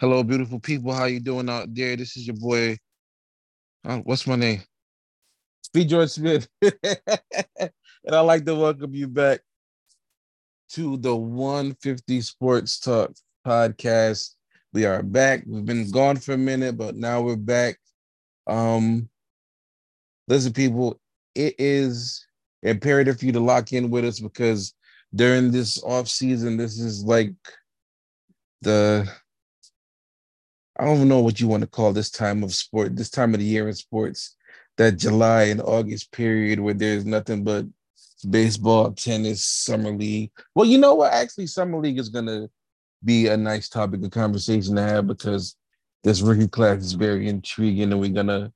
Hello, beautiful people. How you doing out there? This is your boy. uh, what's my name? Speed George Smith, and I'd like to welcome you back to the 150 Sports Talk podcast. We are back. We've been gone for a minute, but now we're back. Um, listen, people, it is imperative for you to lock in with us because during this off season, this is like the I don't know what you want to call this time of sport, this time of the year in sports, that July and August period where there's nothing but baseball, tennis, summer league. Well, you know what? Actually, summer league is gonna be a nice topic of conversation to have because this rookie class is very intriguing, and we're gonna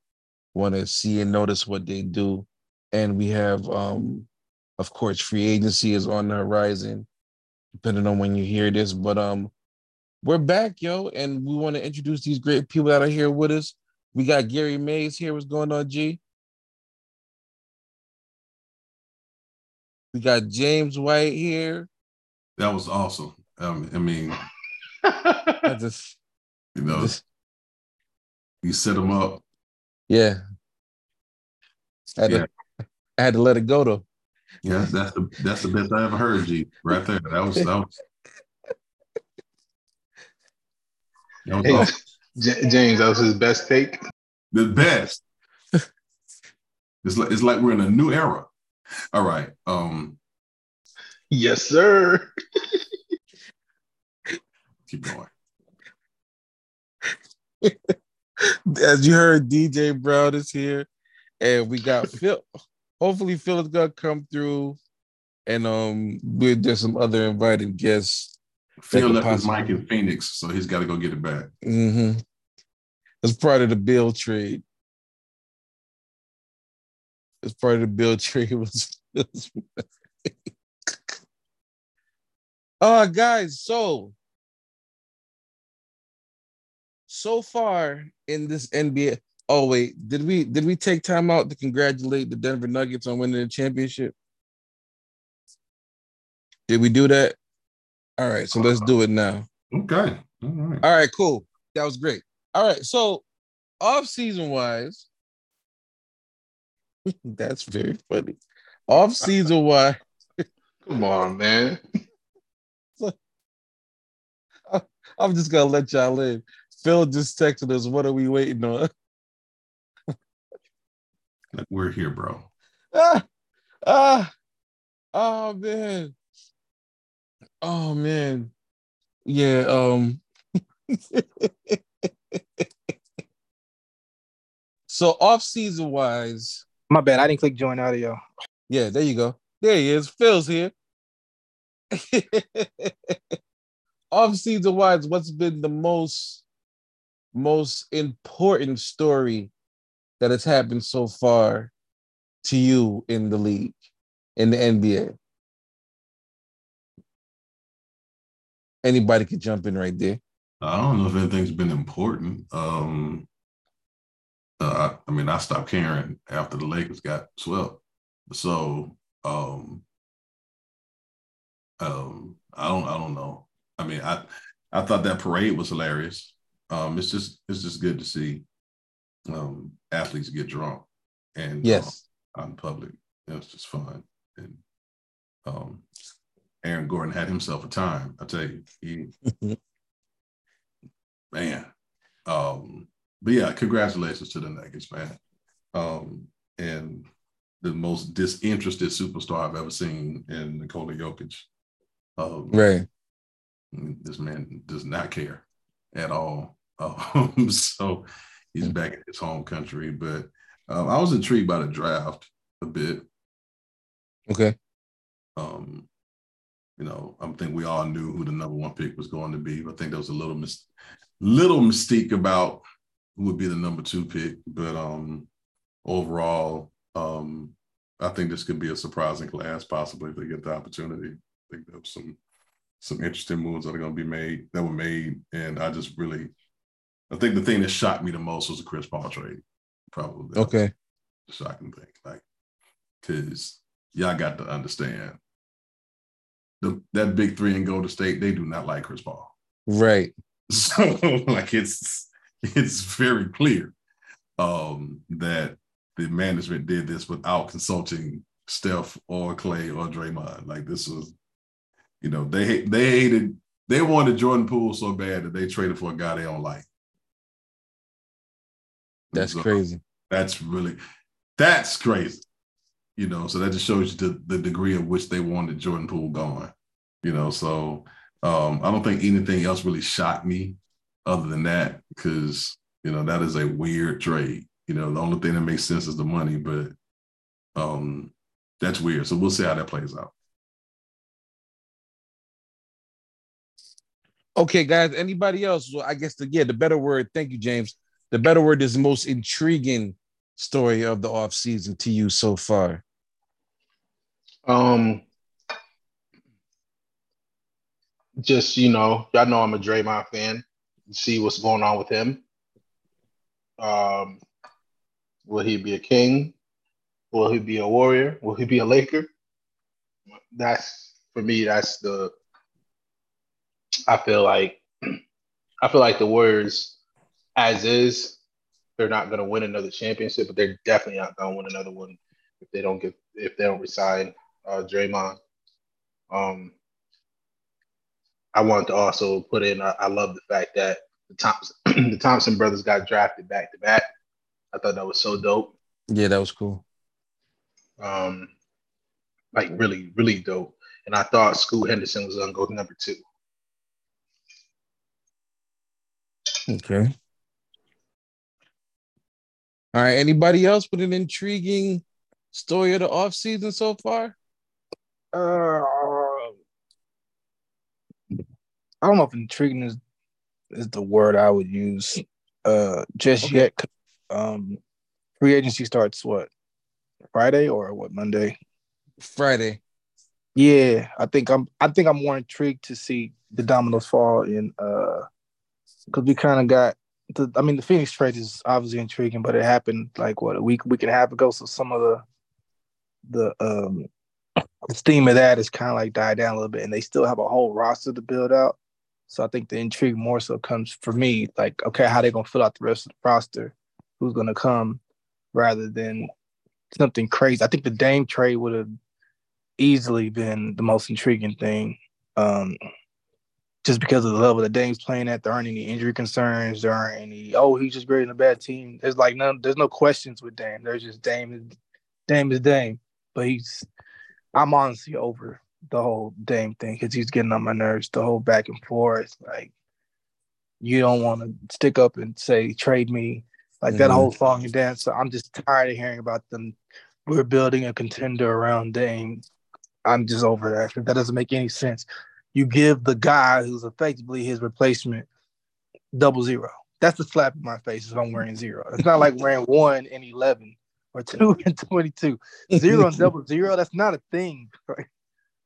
want to see and notice what they do. And we have, um, of course, free agency is on the horizon, depending on when you hear this. But um, we're back, yo, and we want to introduce these great people that are here with us. We got Gary Mays here. What's going on, G? We got James White here. That was awesome. Um, I mean, I just, you know, just, you set them up. yeah. I had, Yeah. To, I had to let it go though. Yeah, that's the that's the best I ever heard, G. Right there. That was that was, that was Hey. J- James, that was his best take. the best. It's like it's like we're in a new era. All right. Um, Yes, sir. keep going. As you heard, DJ Brown is here, and we got Phil. Hopefully, Phil is gonna come through, and um, we there's some other invited guests. Phil left his mic in Phoenix, so he's got to go get it back. Mm-hmm. As part of the Beal trade. As part of the Beal trade was. uh guys, so so far in this NBA. Oh wait, did we did we take time out to congratulate the Denver Nuggets on winning the championship? Did we do that? All right, so let's do it now. Okay. All right. All right, cool. That was great. All right, so off season wise, that's very funny. Off season wise, Come on, man. I'm just gonna let y'all in. Phil just texted us. What are we waiting on? We're here, bro. ah, ah, oh man, oh man, yeah. Um. so off season wise, My bad. I didn't click join audio. Yeah, there you go. There he is. Phil's here. Off season wise, what's been the most most important story that has happened so far to you in the league, in the NBA? Anybody could jump in right there. I don't know if anything's been important. Um, uh, I, I mean, I stopped caring after the Lakers got swept. So, um, um, I don't, I don't know. I mean, I, I thought that parade was hilarious. Um, it's just, it's just good to see, um, athletes get drunk and Yes. uh, out in public. It's just fun. And, um, Aaron Gordon had himself a time. I tell you, he, man. Um, but yeah, congratulations to the Nuggets, man. Um, and the most disinterested superstar I've ever seen in Nikola Jokic. Um, Right. This man does not care at all. Um, so he's back in his home country. But um, I was intrigued by the draft a bit. Okay. Um, you know, I think we all knew who the number one pick was going to be. I think there was a little mis- little mystique about who would be the number two pick, but um, overall, um, I think this could be a surprising class, possibly if they get the opportunity. I think there's some some interesting moves that are going to be made that were made, and I just really, I think the thing that shocked me the most was the Chris Paul trade. Probably Okay. the shocking thing, like because y'all got to understand the that big three in Golden State, they do not like Chris Paul. Right. So like it's it's very clear um, that the management did this without consulting Steph or Clay or Draymond. Like this was, you know, they they hated they wanted Jordan Poole so bad that they traded for a guy they don't like. That's So crazy. That's really that's crazy. You know, so that just shows you the, the degree of which they wanted Jordan Poole gone. You know, so um, I don't think anything else really shocked me other than that, because you know, that is a weird trade. You know, the only thing that makes sense is the money, but um that's weird. So we'll see how that plays out. Okay, guys. Anybody else? Well, I guess the yeah, the better word. Thank you, James. The better word is the most intriguing story of the offseason to you so far. Um, just you know, y'all know I'm a Draymond fan. See what's going on with him. Um, will he be a king? Will he be a warrior? Will he be a Laker? That's for me. That's the. I feel like, I feel like the Warriors, as is, they're not going to win another championship, but they're definitely not going to win another one if they don't get if they don't resign uh, Draymond. Um, I wanted to also put in. I, I love the fact that the Thompson the Thompson brothers got drafted back to back. I thought that was so dope. Yeah, that was cool. Um, like really, really dope. And I thought Scoot Henderson was gonna go number two. Okay. All right. Anybody else with an intriguing story of the offseason so far? Uh, I don't know if intriguing is is the word I would use. Uh, just Okay. yet. Um, free agency starts what Friday or what Monday? Friday. Yeah, I think I'm. I think I'm more intrigued to see the dominoes fall in. Uh, because we kind of got the. I mean, the Phoenix trade is obviously intriguing, but it happened like what a week, week and a half ago. So some of the, the um, the steam of that is kind of like died down a little bit, and they still have a whole roster to build out. So I think the intrigue more so comes for me, like okay, how they gonna fill out the rest of the roster, who's gonna come, rather than something crazy. I think the Dame trade would have easily been the most intriguing thing. Um, just because of the level that Dame's playing at, there aren't any injury concerns. There aren't any, oh, he's just great in a bad team. There's like none, there's no questions with Dame. There's just Dame is Dame is Dame. But he's I'm honestly over the whole Dame thing because he's getting on my nerves, the whole back and forth. Like you don't want to stick up and say trade me. Like that Mhm. whole song and dance. So I'm just tired of hearing about them. We're building a contender around Dame. I'm just over that. That doesn't make any sense. You give the guy who's effectively his replacement double zero. That's a slap in my face if I'm wearing zero. It's not like wearing one and eleven or two and twenty-two. Zero and double zero. That's not a thing. Right?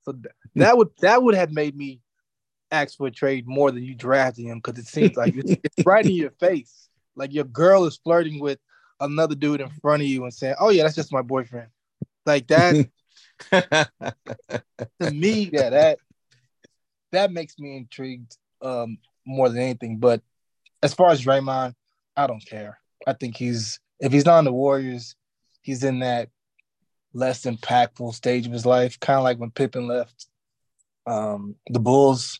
So th- that would that would have made me ask for a trade more than you drafting him because it seems like it's, it's right in your face. Like your girl is flirting with another dude in front of you and saying, "Oh yeah, that's just my boyfriend." Like that to me, yeah, that that makes me intrigued um more than anything. But as far as Draymond, I don't care. I think he's if he's not in the Warriors, he's in that less impactful stage of his life, kind of like when Pippen left um the Bulls.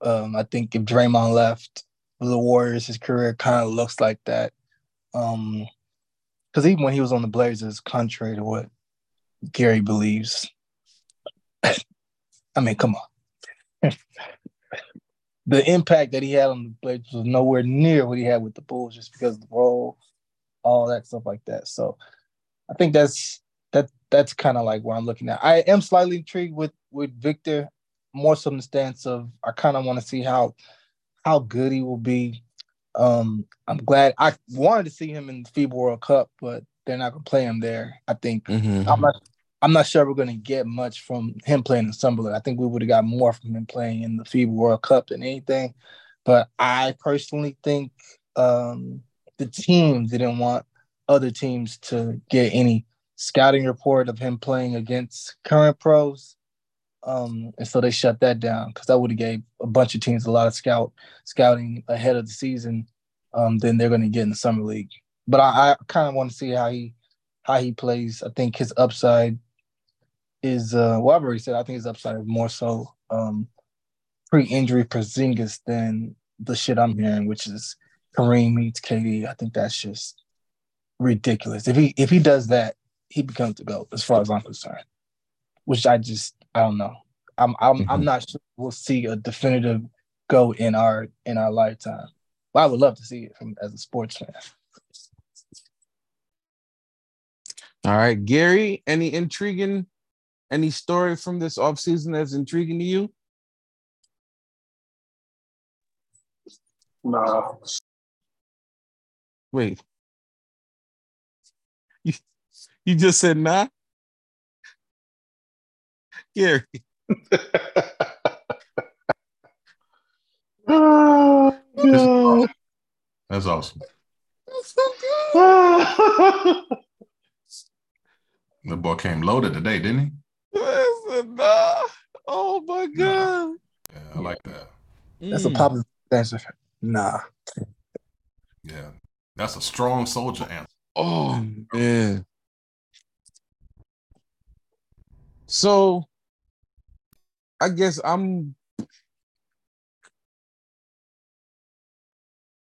Um, I think if Draymond left the Warriors, his career kind of looks like that. Um, because even when he was on the Blazers, contrary to what Gary believes, I mean, come on. the impact that he had on the Blazers was nowhere near what he had with the Bulls just because of the role, all that stuff like that. So I think that's that that's kind of like what I'm looking at. I am slightly intrigued with with Victor, more so in the stance of I kind of want to see how how good he will be. Um, I'm glad I wanted to see him in the FIBA World Cup, but they're not gonna play him there. I think Mhm. I'm not. I'm not sure we're going to get much from him playing in Sunderland. I think we would have got more from him playing in the FIBA World Cup than anything. But I personally think um, the team didn't want other teams to get any scouting report of him playing against current pros, um, and so they shut that down because that would have gave a bunch of teams, a lot of scout scouting ahead of the season, um, then they're going to get in the summer league. But I, I kind of want to see how he how he plays. I think his upside is uh, well, I've already said I think his upside is more so um, pre-injury Porzingis than the shit I'm hearing, which is Kareem meets KD. I think that's just ridiculous. If he if he does that, he becomes the goat as far as I'm concerned. Which I just I don't know. I'm I'm mm-hmm. I'm not sure we'll see a definitive go in our in our lifetime. But I would love to see it from as a sports fan. All right, Gary, any intriguing any story from this offseason that's intriguing to you? No. Wait. You, you just said nah? Gary. oh, no. That's awesome. That's so good. the boy came loaded today, didn't he? Listen, nah. Oh my god. Yeah, I like that. That's mm. a popular answer. Nah. Yeah. That's a strong soldier answer. Oh man. So I guess I'm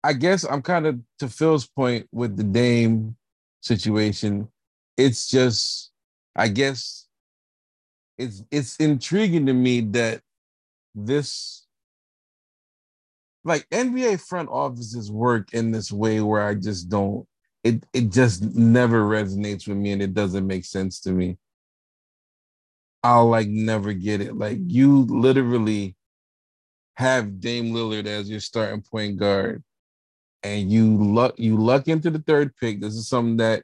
I guess I'm kind of to Phil's point with the Dame situation. It's just I guess it's it's intriguing to me that this like NBA front offices work in this way where I just don't it it just never resonates with me and it doesn't make sense to me. I'll like never get it. Like you literally have Dame Lillard as your starting point guard and you luck you luck into the third pick. This is something that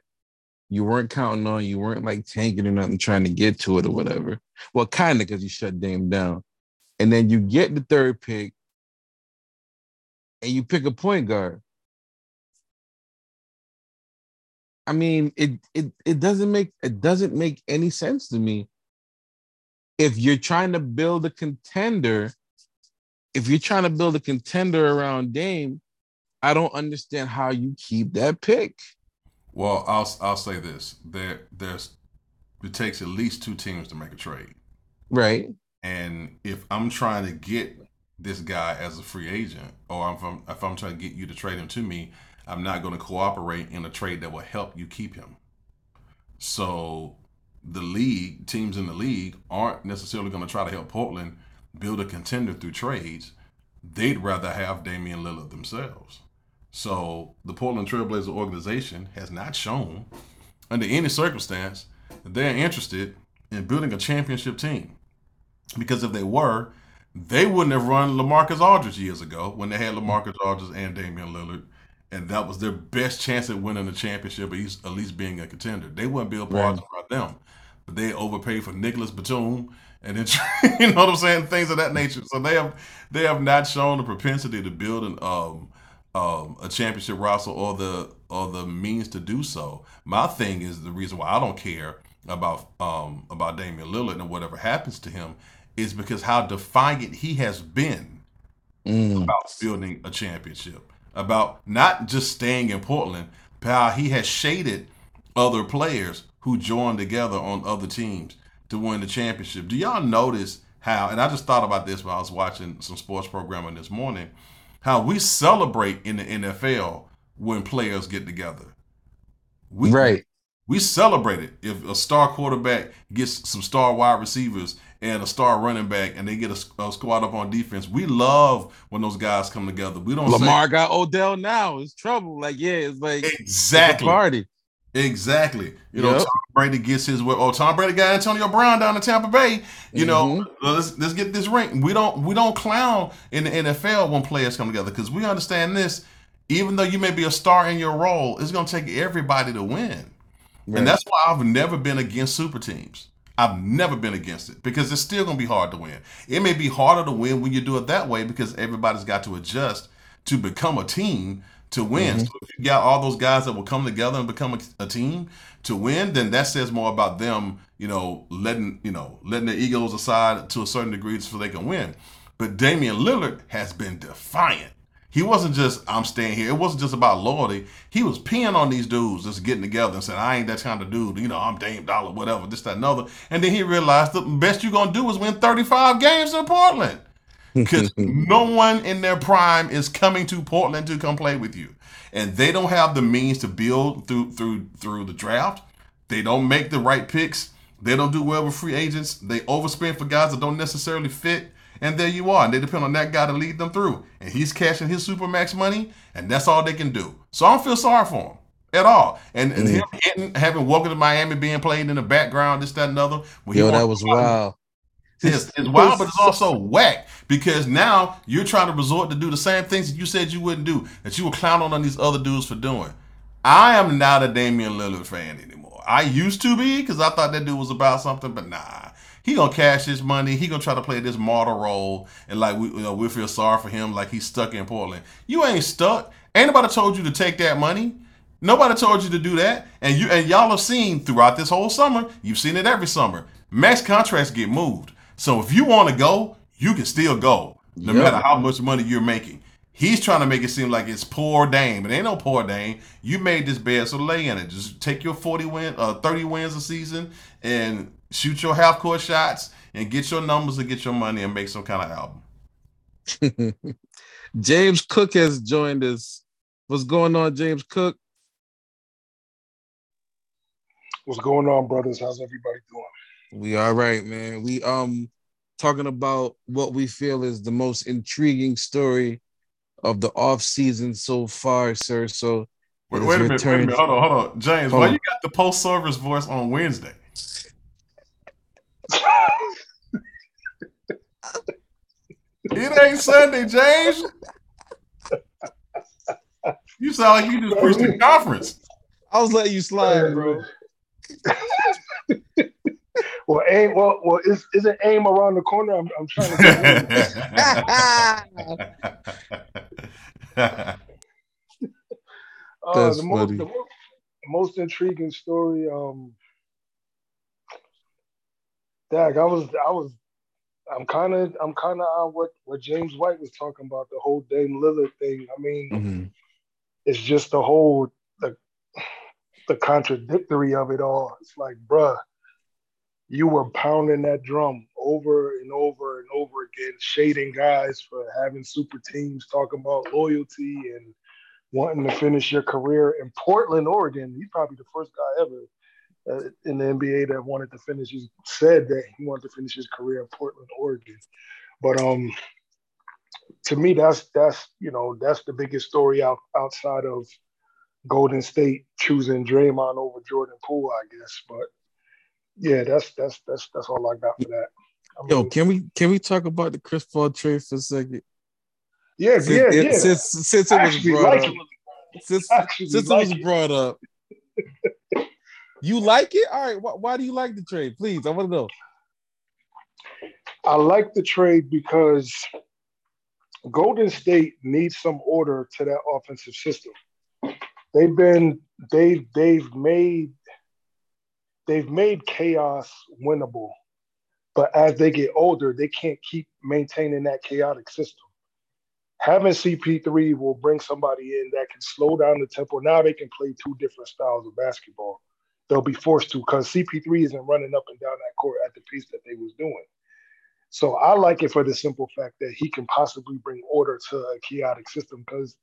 you weren't counting on. You weren't like tanking or nothing, trying to get to it or whatever. Well, kind of because you shut Dame down. And then you get the third pick and you pick a point guard. I mean, it it it doesn't make it doesn't make any sense to me. If you're trying to build a contender, if you're trying to build a contender around Dame, I don't understand how you keep that pick. Well, I'll I'll say this: there there's it takes at least two teams to make a trade, right? And if I'm trying to get this guy as a free agent, or if I'm, if I'm trying to get you to trade him to me, I'm not going to cooperate in a trade that will help you keep him. So the league, teams in the league, aren't necessarily going to try to help Portland build a contender through trades. They'd rather have Damian Lillard themselves. So the Portland Trailblazer organization has not shown, under any circumstance, that they're interested in building a championship team. Because if they were, they wouldn't have run LaMarcus Aldridge years ago when they had LaMarcus Aldridge and Damian Lillard, and that was their best chance at winning the championship, at least, at least being a contender. They wouldn't build parts right. around them, they overpaid for Nicholas Batum, and then you know what I'm saying, things of that nature. So they have they have not shown the propensity to build an um, um, a championship roster or the or the means to do so. My thing is the reason why I don't care about um, about Damian Lillard and whatever happens to him is because how defiant he has been mm. about building a championship, about not just staying in Portland, but how he has shaded other players who joined together on other teams to win the championship. Do y'all notice how? And I just thought about this while I was watching some sports programming this morning how we celebrate in the NFL when players get together. We, right. We celebrate it if a star quarterback gets some star wide receivers and a star running back, and they get a, a squad up on defense. We love when those guys come together. We don't. Lamar say, got Odell now. It's trouble. Like yeah, it's like exactly it's party. Exactly. You know, Tom Brady gets his way. Oh, Tom Brady got Antonio Brown down in Tampa Bay. You mm-hmm. know, let's let's get this ring. We don't we don't clown in the NFL when players come together because we understand this. Even though you may be a star in your role, it's going to take everybody to win, right. and that's why I've never been against super teams. I've never been against it because it's still going to be hard to win. It may be harder to win when you do it that way because everybody's got to adjust to become a team to win. Mm-hmm. So if you got all those guys that will come together and become a, a, team to win, then that says more about them, you know, letting you know letting their egos aside to a certain degree so they can win. But Damian Lillard has been defiant. He wasn't just I'm staying here. It wasn't just about loyalty. He was peeing on these dudes, just getting together and saying, "I ain't that kind of dude." You know, I'm Dame Dollar, whatever, this, that, another. And then he realized the best you're gonna do is win 35 games in Portland because no one in their prime is coming to Portland to come play with you, and they don't have the means to build through through through the draft. They don't make the right picks. They don't do well with free agents. They overspend for guys that don't necessarily fit. And there you are. And they depend on that guy to lead them through. And he's cashing his supermax money, and that's all they can do. So I don't feel sorry for him at all. And, and mm-hmm. him hitting, having Welcome to Miami being played in the background, this, that, and he Yo, that was wild. It's, it's wild, but it's also whack because now you're trying to resort to do the same things that you said you wouldn't do, that you were clowning on these other dudes for doing. I am not a Damian Lillard fan anymore. I used to be because I thought that dude was about something, but nah. He gonna cash his money. He gonna try to play this martyr role, and like we, you know, we feel sorry for him, like he's stuck in Portland. You ain't stuck. Ain't nobody told you to take that money. Nobody told you to do that. And you and y'all have seen throughout this whole summer, you've seen it every summer. Max contracts get moved. So if you want to go, you can still go, no Yep. matter how much money you're making. He's trying to make it seem like it's poor Dame. It ain't no poor Dame. You made this bed, so lay in it. Just take your 40 win, uh, 30 wins a season and shoot your half court shots and get your numbers and get your money and make some kind of album. James Cook has joined us. What's going on, James Cook? What's going on, brothers? How's everybody doing? We all right, man. We um talking about what we feel is the most intriguing story of the off season so far, sir. So Wait, wait a minute, wait a minute. Hold on, hold on. James, Hold why on. you got the post service voice on Wednesday? It ain't Sunday, James. You sound like you just preached a conference. I was letting you slide, bro. well, aim. Well, well, is isn't aim around the corner? I'm, I'm trying to. Get uh, That's the most, the most, the most intriguing story. Um, Dag, I was, I was, I'm kind of, I'm kind of on what what James White was talking about the whole Dame Lillard thing. I mean, Mhm. it's just the whole the the contradictory of it all. It's like, bruh, you were pounding that drum over and over and over again, shading guys for having super teams, talking about loyalty and wanting to finish your career in Portland, Oregon. He's probably the first guy ever uh, in the NBA that wanted to finish. He said that he wanted to finish his career in Portland, Oregon. But um, to me, that's that's you know that's the biggest story out outside of Golden State choosing Draymond over Jordan Poole, I guess. But yeah, that's that's that's that's all I got for that. I Yo, can we can we talk about the Chris Paul trade for a second? yeah, Since, yeah, it, yeah. since since it was brought like up, it. since since like it was it. brought up, you like it? All right. Why, why do you like the trade? Please, I want to know. I like the trade because Golden State needs some order to that offensive system. They've been they they've made they've made chaos winnable, but as they get older, they can't keep maintaining that chaotic system. Having CP3 will bring somebody in that can slow down the tempo. Now they can play two different styles of basketball. They'll be forced to because CP3 isn't running up and down that court at the pace that they was doing. So I like it for the simple fact that he can possibly bring order to a chaotic system because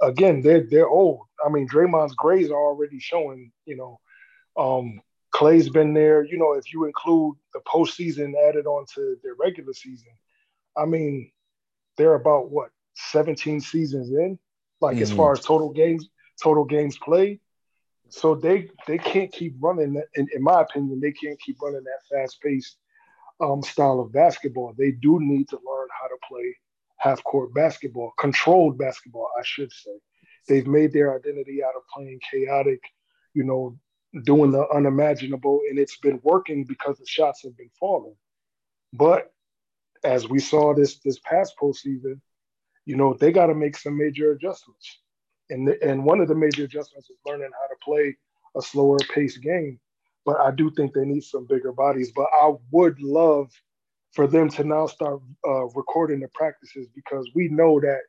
again, they're they're old. I mean, Draymond's grays are already showing, you know. Um Clay's been there, you know, if you include the postseason added on to their regular season, I mean, they're about what, 17 seasons in, like as Mhm. far as total games, total games played. So they they can't keep running in, in my opinion, they can't keep running that fast paced um, style of basketball. They do need to learn how to play half court basketball, controlled basketball, I should say. They've made their identity out of playing chaotic, you know, doing the unimaginable, and it's been working because the shots have been falling. But as we saw this this past postseason, you know, they got to make some major adjustments. And, the, and one of the major adjustments is learning how to play a slower paced game. But I do think they need some bigger bodies. But I would love for them to now start uh, recording the practices because we know that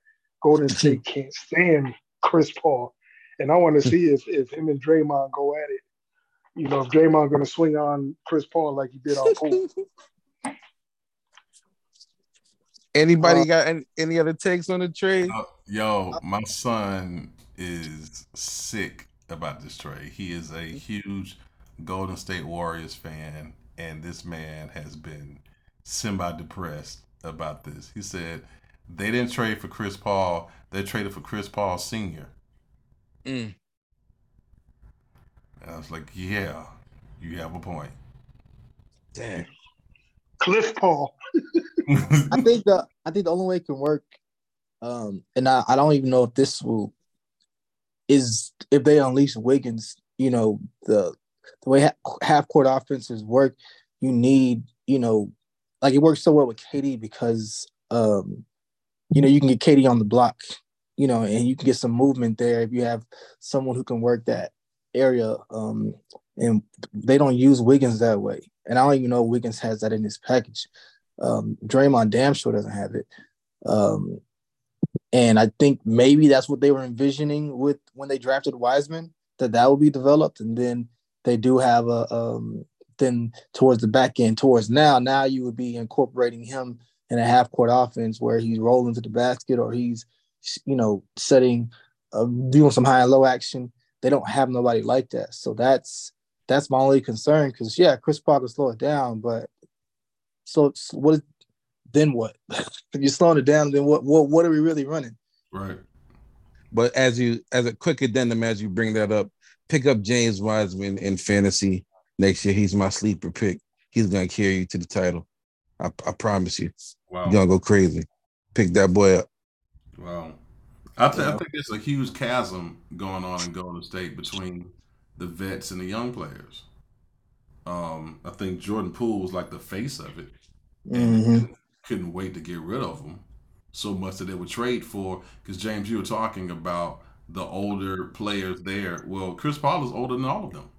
Golden State can't stand Chris Paul, and I want to see if if him and Draymond go at it. You know, if Draymond going to swing on Chris Paul like he did on Poole. Anybody Uh, got any, any other takes on the trade? Uh, yo, my son is sick about this trade. He is a huge Golden State Warriors fan, and this man has been semi-depressed about this. He said they didn't trade for Chris Paul; they traded for Chris Paul Senior. Mm. And I was like, "Yeah, you have a point." Damn. Cliff Paul. I think the I think the only way it can work, um, and I, I don't even know if this will is if they unleash Wiggins. You know the the way ha- half court offenses work, you need you know like it works so well with KD because um, you know you can get KD on the block, you know, and you can get some movement there if you have someone who can work that area. Um, and they don't use Wiggins that way, and I don't even know if Wiggins has that in his package. Um, Draymond damn sure doesn't have it. Um, and I think maybe that's what they were envisioning with when they drafted Wiseman, that that would be developed. And then they do have a, um, then towards the back end, towards now, now you would be incorporating him in a half court offense where he's rolling to the basket or he's, you know, setting, uh, doing some high and low action. They don't have nobody like that. So that's, that's my only concern because, yeah, Chris Paul can slow it down, but so it's, what? Then what? if you're slowing it down, then what? What? What are we really running? right. But as you as a quick addendum, as you bring that up, pick up James Wiseman in fantasy next year. He's my sleeper pick. He's gonna carry you to the title. I, I promise you. Wow. You're gonna go crazy. Pick that boy up. Wow. I, th- I think there's a huge chasm going on in Golden State between the vets and the young players. Um, I think Jordan Poole was like the face of it. And Mhm. couldn't wait to get rid of him so much that they would trade for. Because James, you were talking about the older players there. Well, Chris Paul is older than all of them,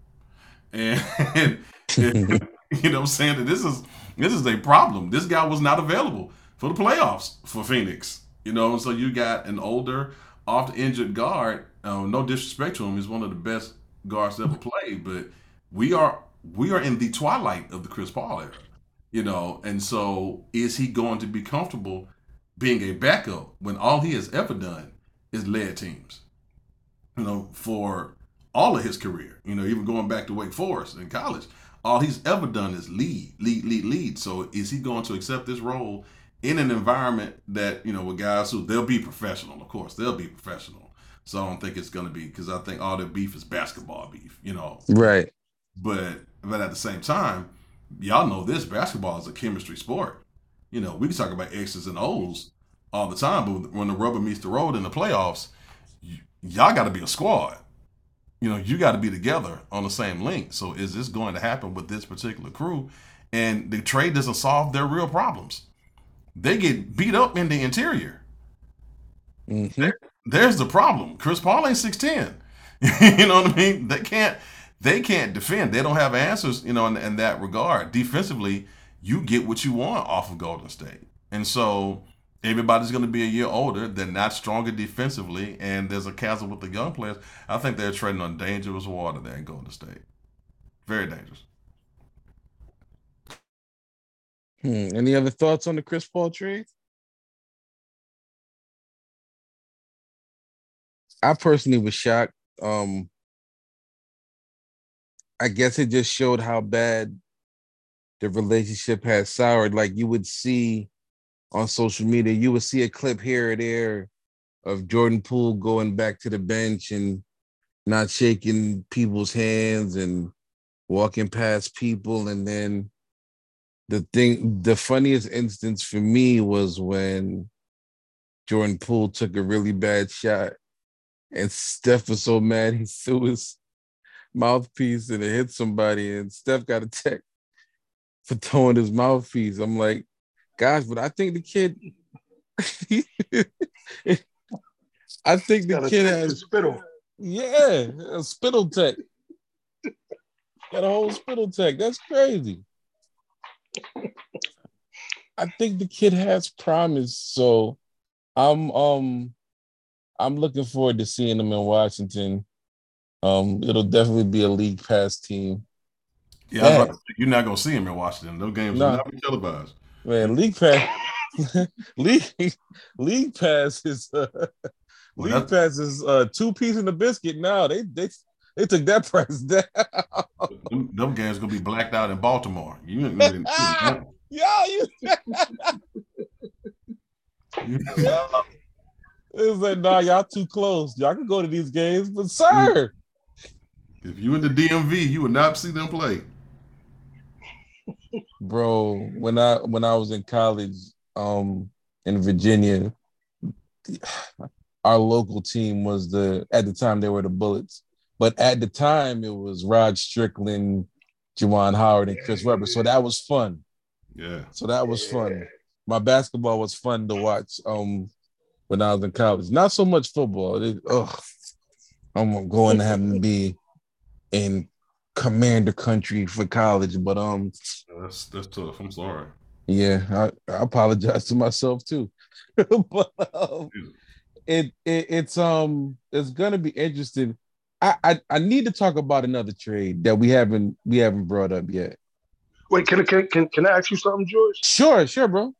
and, and you know, what I'm saying that this is this is a problem. This guy was not available for the playoffs for Phoenix. You know, and so you got an older, oft injured guard. Uh, no disrespect to him, he's one of the best guards ever played. But we are we are in the twilight of the Chris Paul era. You know, and so is he going to be comfortable being a backup when all he has ever done is led teams? You know, for all of his career, you know, even going back to Wake Forest in college, all he's ever done is lead, lead, lead, lead. So is he going to accept this role in an environment that, you know, with guys who they'll be professional, of course, they'll be professional. So I don't think it's going to be because I think all their beef is basketball beef, you know, Right. but but at the same time, y'all know this basketball is a chemistry sport. You know, we can talk about X's and O's all the time, but when the rubber meets the road in the playoffs, y- y'all got to be a squad. You know, you got to be together on the same link. So is this going to happen with this particular crew? And the trade doesn't solve their real problems. They get beat up in the interior. Mhm. There's the problem. Chris Paul ain't six ten. you know what I mean? They can't they can't defend. They don't have answers, you know, in, in that regard. Defensively, you get what you want off of Golden State. And so everybody's going to be a year older. They're not stronger defensively, and there's a chasm with the young players. I think they're treading on dangerous water there in Golden State. Very dangerous. Hmm. Any other thoughts on the Chris Paul trade? I personally was shocked. Um, I guess it just showed how bad the relationship has soured. Like you would see on social media, you would see a clip here or there of Jordan Poole going back to the bench and not shaking people's hands and walking past people. And then the thing, the funniest instance for me was when Jordan Poole took a really bad shot and Steph was so mad he threw his mouthpiece and it hit somebody and Steph got a tech for throwing his mouthpiece. I'm like, gosh, but I think the kid I think the kid has spittle. yeah, a spittle tech. Got a whole spittle tech. That's crazy. I think the kid has promise. So I'm um I'm looking forward to seeing him in Washington. Um, it'll definitely be a league pass team. Yeah, I to say, you're not gonna see him in Washington. Those games will not be televised. Man, league pass, league league pass is uh, Well, league pass is uh, two piece in the biscuit. Now they they they took that price down. Them, them games gonna be blacked out in Baltimore. You, you, you, Yo, you, you- yo. It's like, nah, y'all too close. Y'all can go to these games, but sir, if you in the DMV, you would not see them play. bro, when I when I was in college, um, in Virginia, our local team was the at the time they were the Bullets, but at the time it was Rod Strickland, Juwan Howard, and Chris Webber. So that was fun. Yeah. So that was fun. My basketball was fun to watch. Um, when I was in college, not so much football. It, ugh, I'm going to have to be in commander country for college, but um, That's that's tough. I'm sorry. yeah, I, I apologize to myself too. but um, it, it it's um it's gonna be interesting. I, I I need to talk about another trade that we haven't we haven't brought up yet. Wait, can, I- can can can I ask you something, George? Sure, sure, bro.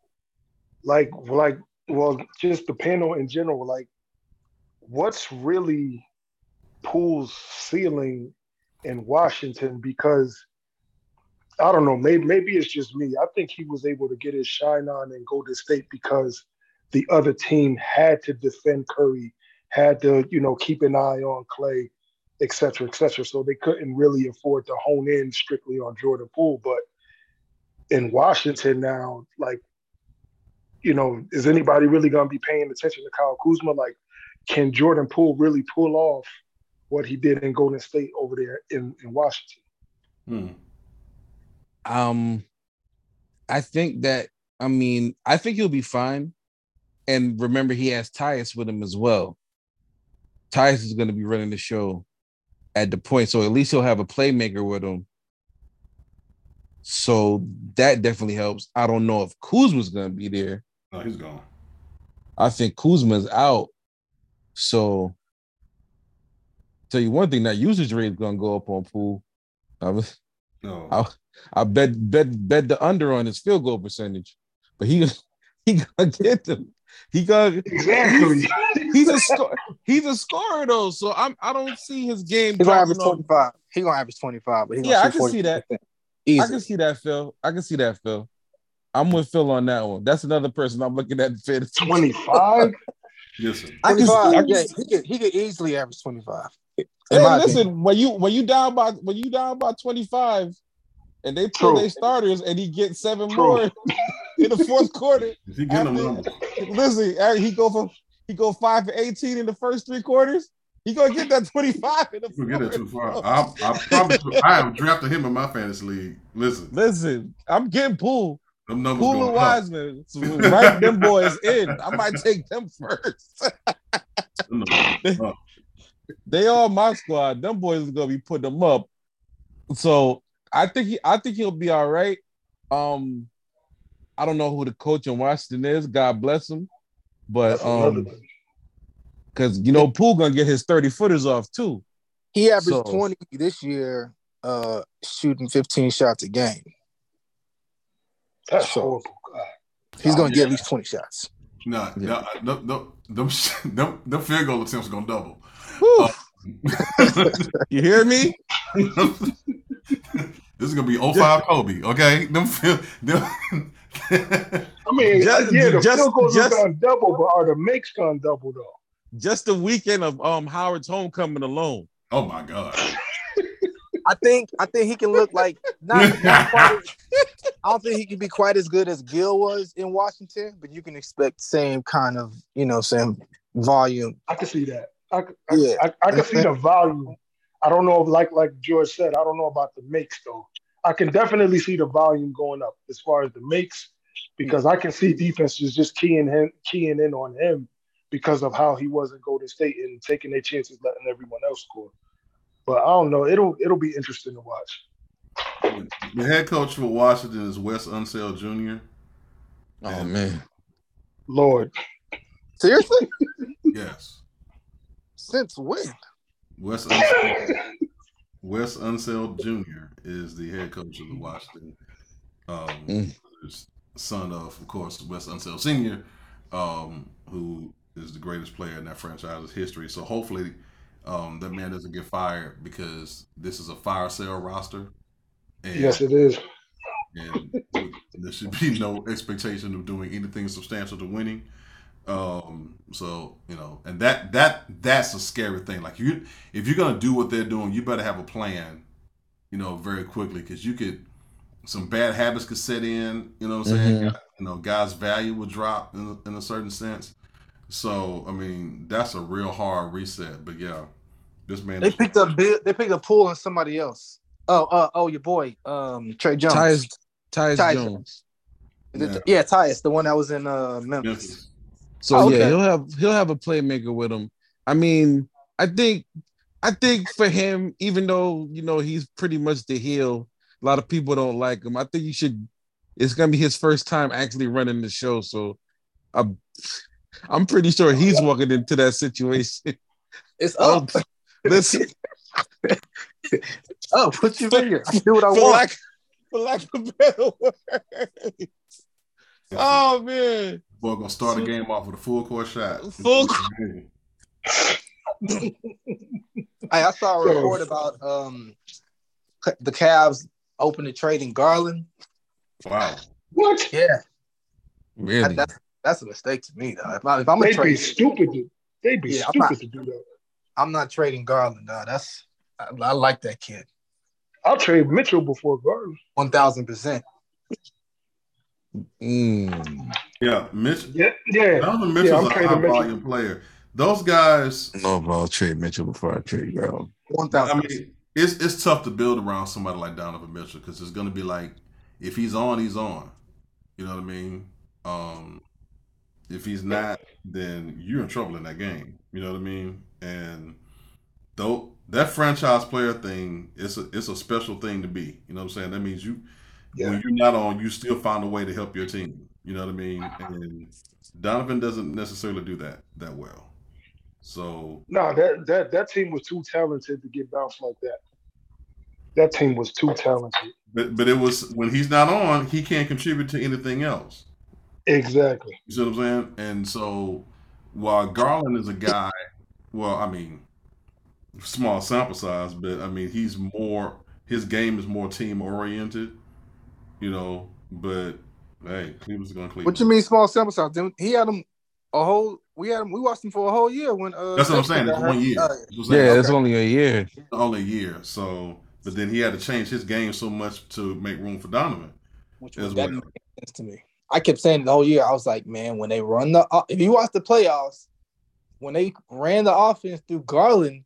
Like like well, just the panel in general. Like, what's really Poole's ceiling in Washington? Because I don't know. Maybe maybe it's just me. I think he was able to get his shine on and go to State because the other team had to defend Curry, had to you know keep an eye on Clay, et cetera, et cetera. So they couldn't really afford to hone in strictly on Jordan Poole. But in Washington now, like you know, is anybody really going to be paying attention to Kyle Kuzma? Like, can Jordan Poole really pull off what he did in Golden State over there in, in Washington? Hmm. Um, I think that I mean I think he'll be fine. And remember, he has Tyus with him as well. Tyus is going to be running the show at the point, so at least he'll have a playmaker with him. So that definitely helps. I don't know if Kuzma's to be there. No, he's gone. I think Kuzma's out. So tell you one thing, that usage rate is gonna go up on Poole. I, was- No. I, I bet bet bet the under on his field goal percentage, but he he gonna get them. He gonna Exactly. he's a score, he's a scorer though. So I'm I don't see his game. He's gonna average dropping off. 25. He's gonna average 25, but he Yeah, I gonna can see that. 40%. I can see that, Phil. I can see that, Phil. I'm with Phil on that one. That's another person I'm looking at. for 25? Listen, I can, 25. I can yeah, he could, he could easily average 25. Hey, listen, opinion. when you when you down by when you down by 25 and they pull their starters and he gets seven True. more in the fourth quarter. if he getting After- numbers, Listen, he go from he go five for 18 in the first three quarters. He gonna get that 25 in the you get that too far. I, I promise you, I him in my fantasy league. Listen, Listen, I'm getting pulled. them numbers Poole going and. Wiseman. So right them boys in. I might take them first. Them numbers going up. they all my squad. Them boys is gonna be putting them up. So I think he I think he'll be all right. Um I don't know who the coach in Washington is. God bless him. But um because you know Poole gonna get his 30 footers off too. He averaged So- 20 this year, uh, shooting 15 shots a game. That's so- horrible. God. He's Oh, gonna get yeah. at least 20 shots. Nah, Yeah. nah, them, them, them, them, them field goal attempts are gonna double. Uh, you hear me? this is gonna be 05 Kobe, okay? Them them, I mean, Just- yeah, the just- field goals just- are gonna double, but are the makes gonna double though? Just the weekend of um Howard's homecoming alone. oh my god. I think I think he can look like not, not quite as, I don't think he can be quite as good as Gil was in Washington, but you can expect same kind of, you know, same volume. I can see that. I, c- I- Yeah. I, I can see the volume. I don't know, if, like like George said, I don't know about the makes though. I can definitely see the volume going up as far as the makes, because I can see defenses just keying him, keying in on him because of how he was in Golden State and taking their chances, letting everyone else score. But I don't know. It'll it'll be interesting to watch. The head coach for Washington is Wes Unseld Jr. Oh And- man. Lord, Seriously? Yes. Since when? Wes Unseld, Wes Unseld Jr. is the head coach of the Washington. Um, Mm. son of, of course, Wes Unseld Sr., um, who is the greatest player in that franchise's history. So hopefully, um, that man doesn't get fired because this is a fire sale roster. And, yes, it is. and there should be no expectation of doing anything substantial to winning. Um, so you know, and that that that's a scary thing. Like you, if you're gonna do what they're doing, you better have a plan. You know, very quickly because you could some bad habits could set in. You know what I'm saying? Mhm. You know, guys' value would drop in, in a certain sense. So I mean, that's a real hard reset. But yeah, this man. They picked up Beal, they picked up Poole on somebody else. Oh, uh, oh, your boy, um, Trey Jones. Tyus, Tyus Tyus. Jones. Is it- yeah, Tyus, the one that was in uh Memphis. Memphis. So Oh, yeah, he'll have he'll have a playmaker with him. I mean, I think I think for him, even though you know he's pretty much the heel, a lot of people don't like him. I think you should. It's gonna be his first time actually running the show, so I'm I'm pretty sure he's walking into that situation. It's Oh, up. listen, Oh, what you figure? I do what I for want. lack for lack of better word. Oh man, Boy, gonna start the game off with a full court shot. Full Hey, I saw a report about um the Cavs open to trading Garland. Wow. What? Yeah, really? that's that's a mistake to me though. If, I, if I'm a They'd be trade, stupid. To, they'd be Yeah, I'm stupid not- to do that. I'm not trading Garland. Though. That's I, I like that kid. I'll trade Mitchell before Garland. One thousand percent. Mm. Yeah, Mitch. Yeah, yeah. Donovan Yeah, Mitchell's I'm a high Mitchell. volume player. Those guys, No, bro, I'll trade Mitchell before I trade Garland. One I mean, it's it's tough to build around somebody like Donovan Mitchell because it's going to be like, if he's on, he's on. You know what I mean? Um, if he's not, then you're in trouble in that game. You know what I mean? And though that franchise player thing, it's a it's a special thing to be. You know what I'm saying? That means you Yeah. when you're not on, you still find a way to help your team. You know what I mean? And Donovan doesn't necessarily do that that well. So No, that that that team was too talented to get bounced like that. That team was too talented. But but it was when he's not on, he can't contribute to anything else. Exactly. You see what I'm saying? And so while Garland is a guy, well, I mean, small sample size, but I mean he's more his game is more team oriented, you know. But hey, Cleveland's gonna Cleveland. What you mean small sample size? Then He had him a whole. We had him. We watched him for a whole year when. Uh, That's what I'm saying. It's one year. Uh, That's what I'm saying. Yeah, It's it's only a year. only a year. So, but then he had to change his game so much to make room for Donovan. which As was, that well. made sense to me. I kept saying the whole year. I was like, man, when they run the, uh, if you watch the playoffs, when they ran the offense through Garland,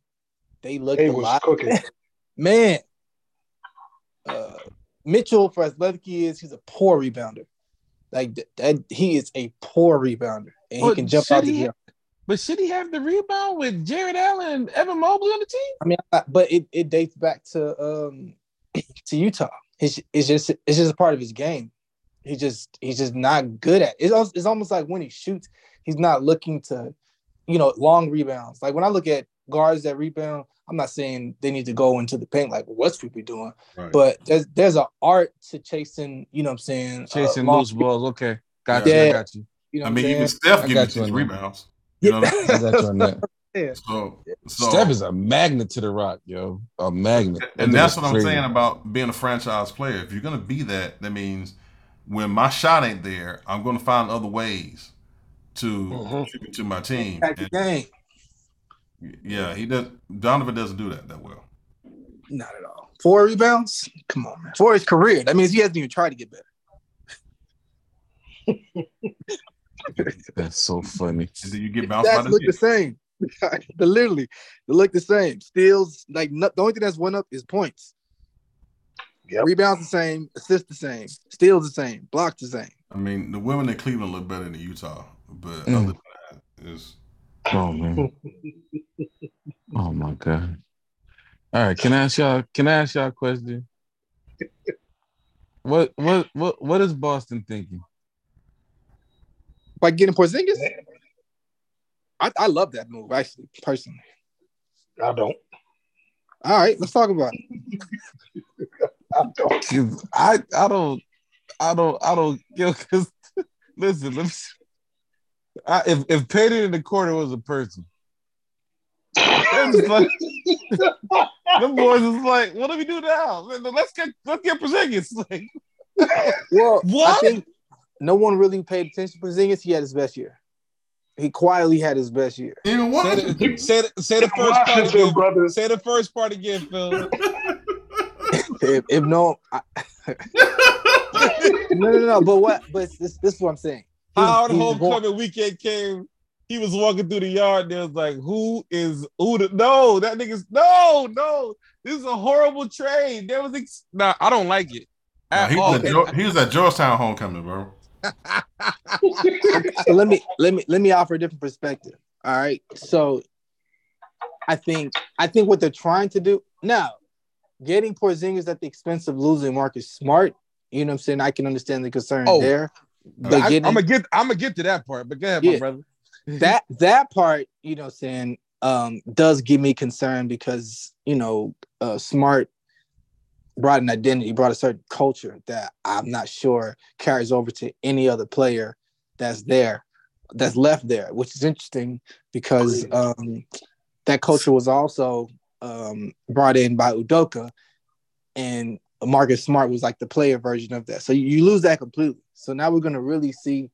they looked They a lot. cooking. Man, uh, Mitchell for as athletic he is, he's a poor rebounder. Like that, he is a poor rebounder, and he can jump out the he- gym. But should he have the rebound with Jarrett Allen and Evan Mobley on the team? I mean, I, but it, it dates back to um to Utah. It's, it's just it's just a part of his game. He just he's just not good at it. It's, it's almost like when he shoots, he's not looking to, you know, long rebounds. Like when I look at guards that rebound, I'm not saying they need to go into the paint like Westbrook be doing, Right. but there's there's an art to chasing. You know what I'm saying? uh, Chasing long- loose balls. Okay. Got you. Yeah. I got you. You know I mean, I'm even? Steph I gives you you six rebounds. You know what I mean? I you on that. So, so Steph is a magnet to the rock, yo. A magnet. And that's what I'm Crazy. saying about being a franchise player. If you're gonna be that, that means when my shot ain't there, I'm gonna find other ways to Mhm. contribute to my team. Back the And, game. Yeah, he does. Donovan doesn't do that that well. Not at all. Four rebounds? Come on, man. For his career. That means he hasn't even tried to get better. That's so funny. And then you get bounced by Stats the look the same. They literally, they look the same. Steals, like no, the only thing that's went up is points. Yep. Rebounds the same, assists the same, steals the same, blocks the same. I mean, the women in Cleveland look better than Utah, but Mm. other than that, is Oh man. Oh my god. All right, can I ask y'all can I ask y'all a question? What what what what is Boston thinking? By getting Porzingis, I, I love that move actually personally. I don't. All right, let's talk about it. I don't. I I don't I don't I don't yo because listen let me see. I, if if Payton in the corner was a person, them is like, them boys is like, what do we do now? Let's get let's get Porzingis. Like, Well, What? I think no one really paid attention to Porzingis. He had his best year. He quietly had his best year. Even say what? the, say the, say the first part again. brother. Say the first part again, Phil. If, if no, I, no, no, no. But what? But this, this is what I'm saying. He- Howard he's born- homecoming weekend came. He was walking through the yard. And there was like, who is who? The, no, that nigga's no, no. This is a horrible trade. There was ex- nah, I don't like it. Nah, At he, all. was at he was at Georgetown homecoming, bro. so let me let me let me offer a different perspective. All right. So I think I think what they're trying to do now, getting Porzingis at the expense of losing Marcus Smart, you know what I'm saying? I can understand the concern Oh. there. But I, am gonna get. I'm gonna get to that part. But go ahead, Yeah. my brother. that that part, you know, saying um, does give me concern because you know, uh, Smart brought an identity, brought a certain culture that I'm not sure carries over to any other player that's there, that's left there, which is interesting because um, that culture was also um, brought in by Udoka, and Marcus Smart was like the player version of that. So you, lose that completely. So now we're going to really see,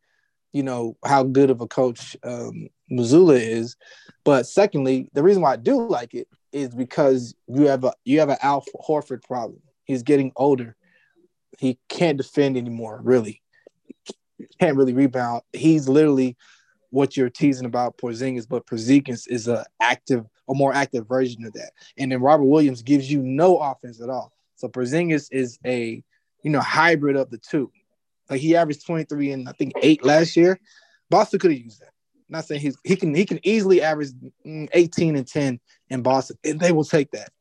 you know, how good of a coach um, Mazzulla is. But secondly, the reason why I do like it is because you have a you have an Al Horford problem. He's getting older. He can't defend anymore. Really, can't really rebound. He's literally what you're teasing about Porzingis, but Porzingis is a active, a more active version of that. And then Robert Williams gives you no offense at all. So Porzingis is a you know hybrid of the two. Like he averaged 23 and I think eight last year. Boston could have used that. Not saying he's he can he can easily average mm, 18 and 10 in Boston, and they will take that.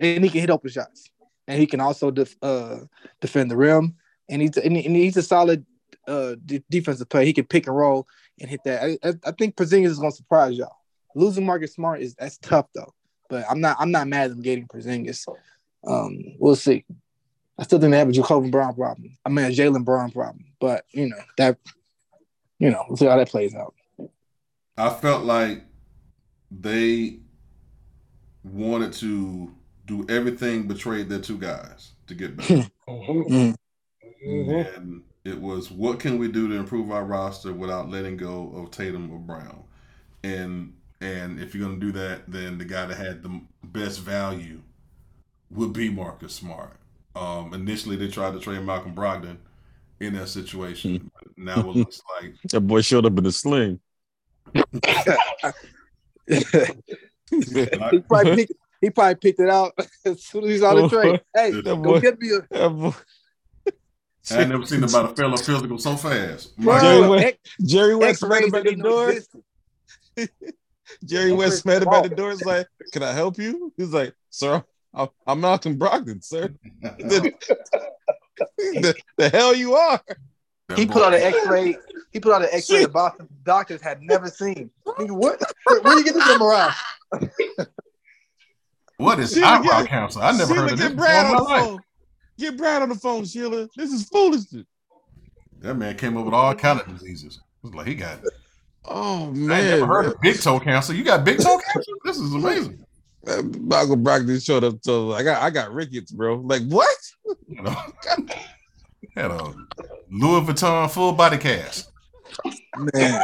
And he can hit open shots, and he can also def, uh, defend the rim. And he's and, he's a solid uh, de- defensive player. He can pick and roll and hit that. I, I, think Porzingis is going to surprise y'all. Losing Marcus Smart is that's tough though, but I'm not I'm not mad at them getting Porzingis. Um, we'll see. I still think they have a Jacoby Brown problem. I mean a Jaylen Brown problem, but you know that you know we'll see how that plays out. I felt like they wanted to do everything but trade their two guys to get better. Mhm. Mm-hmm. Mhm. and it was what can we do to improve our roster without letting go of Tatum or Brown? And and if you're gonna do that, then the guy that had the best value would be Marcus Smart. Um, initially, they tried to trade Malcolm Brogdon in that situation. now it looks like That boy showed up in a sling. he probably picked, he probably picked it out as soon as he saw the trade. Hey, That go boy- get me a That boy- I ain't never seen about a fellow physical so fast. bro, Jerry My- West- X- Jerry West met X-rays him at the didn't door. existed. Jerry West met him at the door. He's like, "Can I help you?" He's like, "Sir, I'm, I'm Malcolm Brogdon, sir." the, the, the hell you are? He put out an X-ray. He put out an X-ray the Boston doctors had never seen. Nigga, what? Where, where you get this MRI? What is Sheila, eyebrow get- cancer? I never Sheila, heard of this get before Brad in on my the life. phone. Get Brad on the phone, Sheila. This is foolishness. That man came up with all kind of diseases. It was like he got. Oh man! I never heard of big toe cancer. You got big toe cancer? This is amazing. Uh, Malcolm Brogdon showed up. So I got I got rickets, bro. Like what? You know, had a Louis Vuitton full body cast. Man,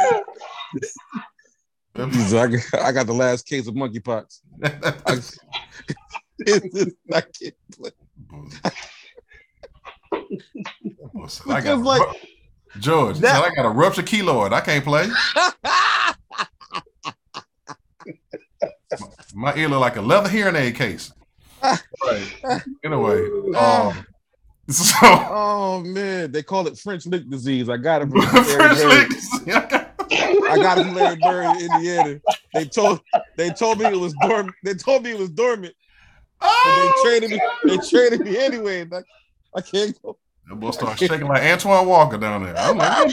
I got, I got the last case of monkeypox. I, I can't play. I got like- George, That- I got a ruptured keloid. I can't play. My ear look like a leather hearing aid case. Right. Anyway, um, so oh man, they call it French lick disease. I got it from Larry French Bird. lick. I got it from Larry Bird in Indiana. They told they told me it was dormant. They told me it was dormant. Oh, they traded me. They traded me anyway. and I, I can't go. That boy started shaking like Antoine Walker down there. I'm like,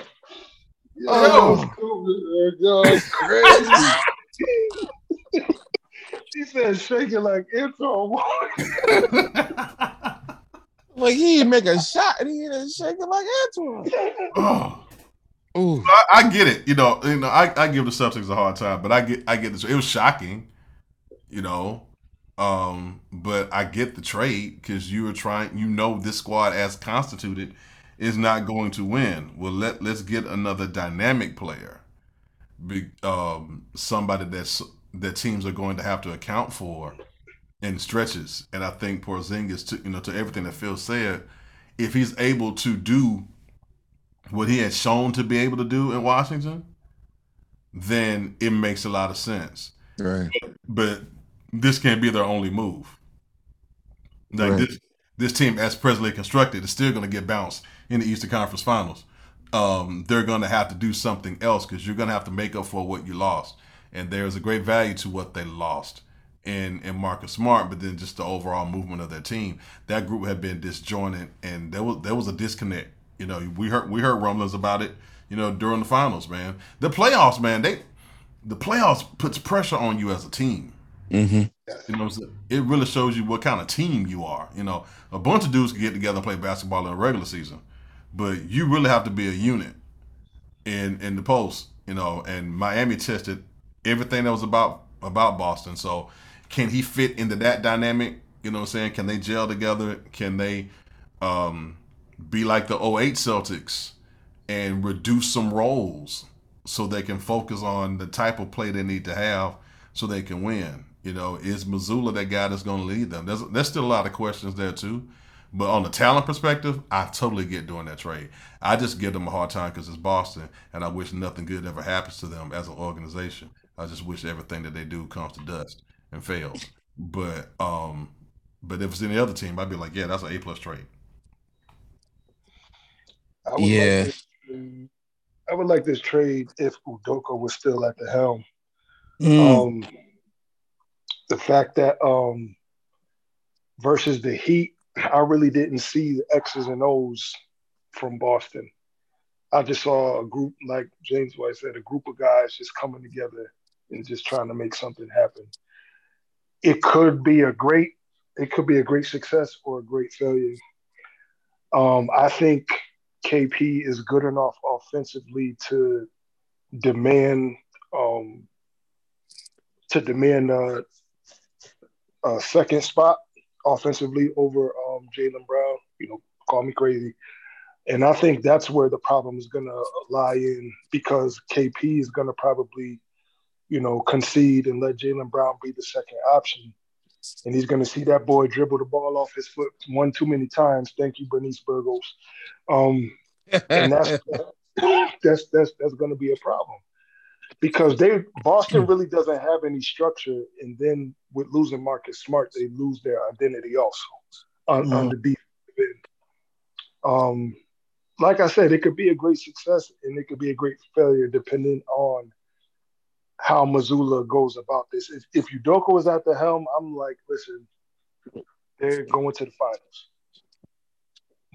Yo, that's cool, yo, it's crazy. he said shaking like Antoine Walker. Like he didn't make a shot and he didn't shake it like Antoine. oh. Ooh. I, I get it. You know, you know, I, I give the Celtics a hard time, but I get I get this. It was shocking, you know. Um, but I get the trade because you were trying. You know, this squad as constituted is not going to win. Well, let let's get another dynamic player, Be, um, somebody that's that teams are going to have to account for in stretches. And I think Porzingis, to you know, to everything that Phil said, if he's able to do what he has shown to be able to do in Washington, then it makes a lot of sense. Right. But this can't be their only move. Like Right. this, this team, as presently constructed, is still going to get bounced in the Eastern Conference Finals. Um, they're going to have to do something else because you're going to have to make up for what you lost. And there's a great value to what they lost in in Marcus Smart, but then just the overall movement of their team. That group had been disjointed, and there was there was a disconnect. You know, we heard we heard rumblings about it. You know, during the finals, man. The playoffs, man. They the playoffs puts pressure on you as a team. Mm-hmm. You know, it really shows you what kind of team you are. You know, a bunch of dudes can get together and play basketball in a regular season, but you really have to be a unit in in the post. You know, and Miami tested everything that was about about Boston. So, can he fit into that dynamic? You know what I'm saying? Can they gel together? Can they um, be like the 08 Celtics and reduce some roles so they can focus on the type of play they need to have so they can win? You know, is Mazzulla that guy that's going to lead them? There's there's still a lot of questions there too. But on the talent perspective, I totally get doing that trade. I just give them a hard time because it's Boston, and I wish nothing good ever happens to them as an organization. I just wish everything that they do comes to dust and fails. But um, but if it's any other team, I'd be like, yeah, that's an A plus trade. I would Yeah. Like this, I would like this trade if Udoka was still at the helm. Mm. Um, the fact that um, versus the Heat, I really didn't see the X's and O's from Boston. I just saw a group, like James White said, a group of guys just coming together and just trying to make something happen. It could be a great, it could be a great success or a great failure. Um, I think KP is good enough offensively to demand um, to demand a, a second spot offensively over um, Jaylen Brown. You know, call me crazy. And I think that's where the problem is going to lie in because KP is going to probably, you know, concede and let Jaylen Brown be the second option. And he's going to see that boy dribble the ball off his foot one too many times. Thank you, Bernice Burgos. Um, and that's that's that's that's going to be a problem because they Boston really doesn't have any structure, and then with losing Marcus Smart, they lose their identity also on, on the defensive end. Um, like I said, it could be a great success and it could be a great failure depending on how Mazzulla goes about this. If, if Udoka was at the helm, I'm like, listen, they're going to the finals.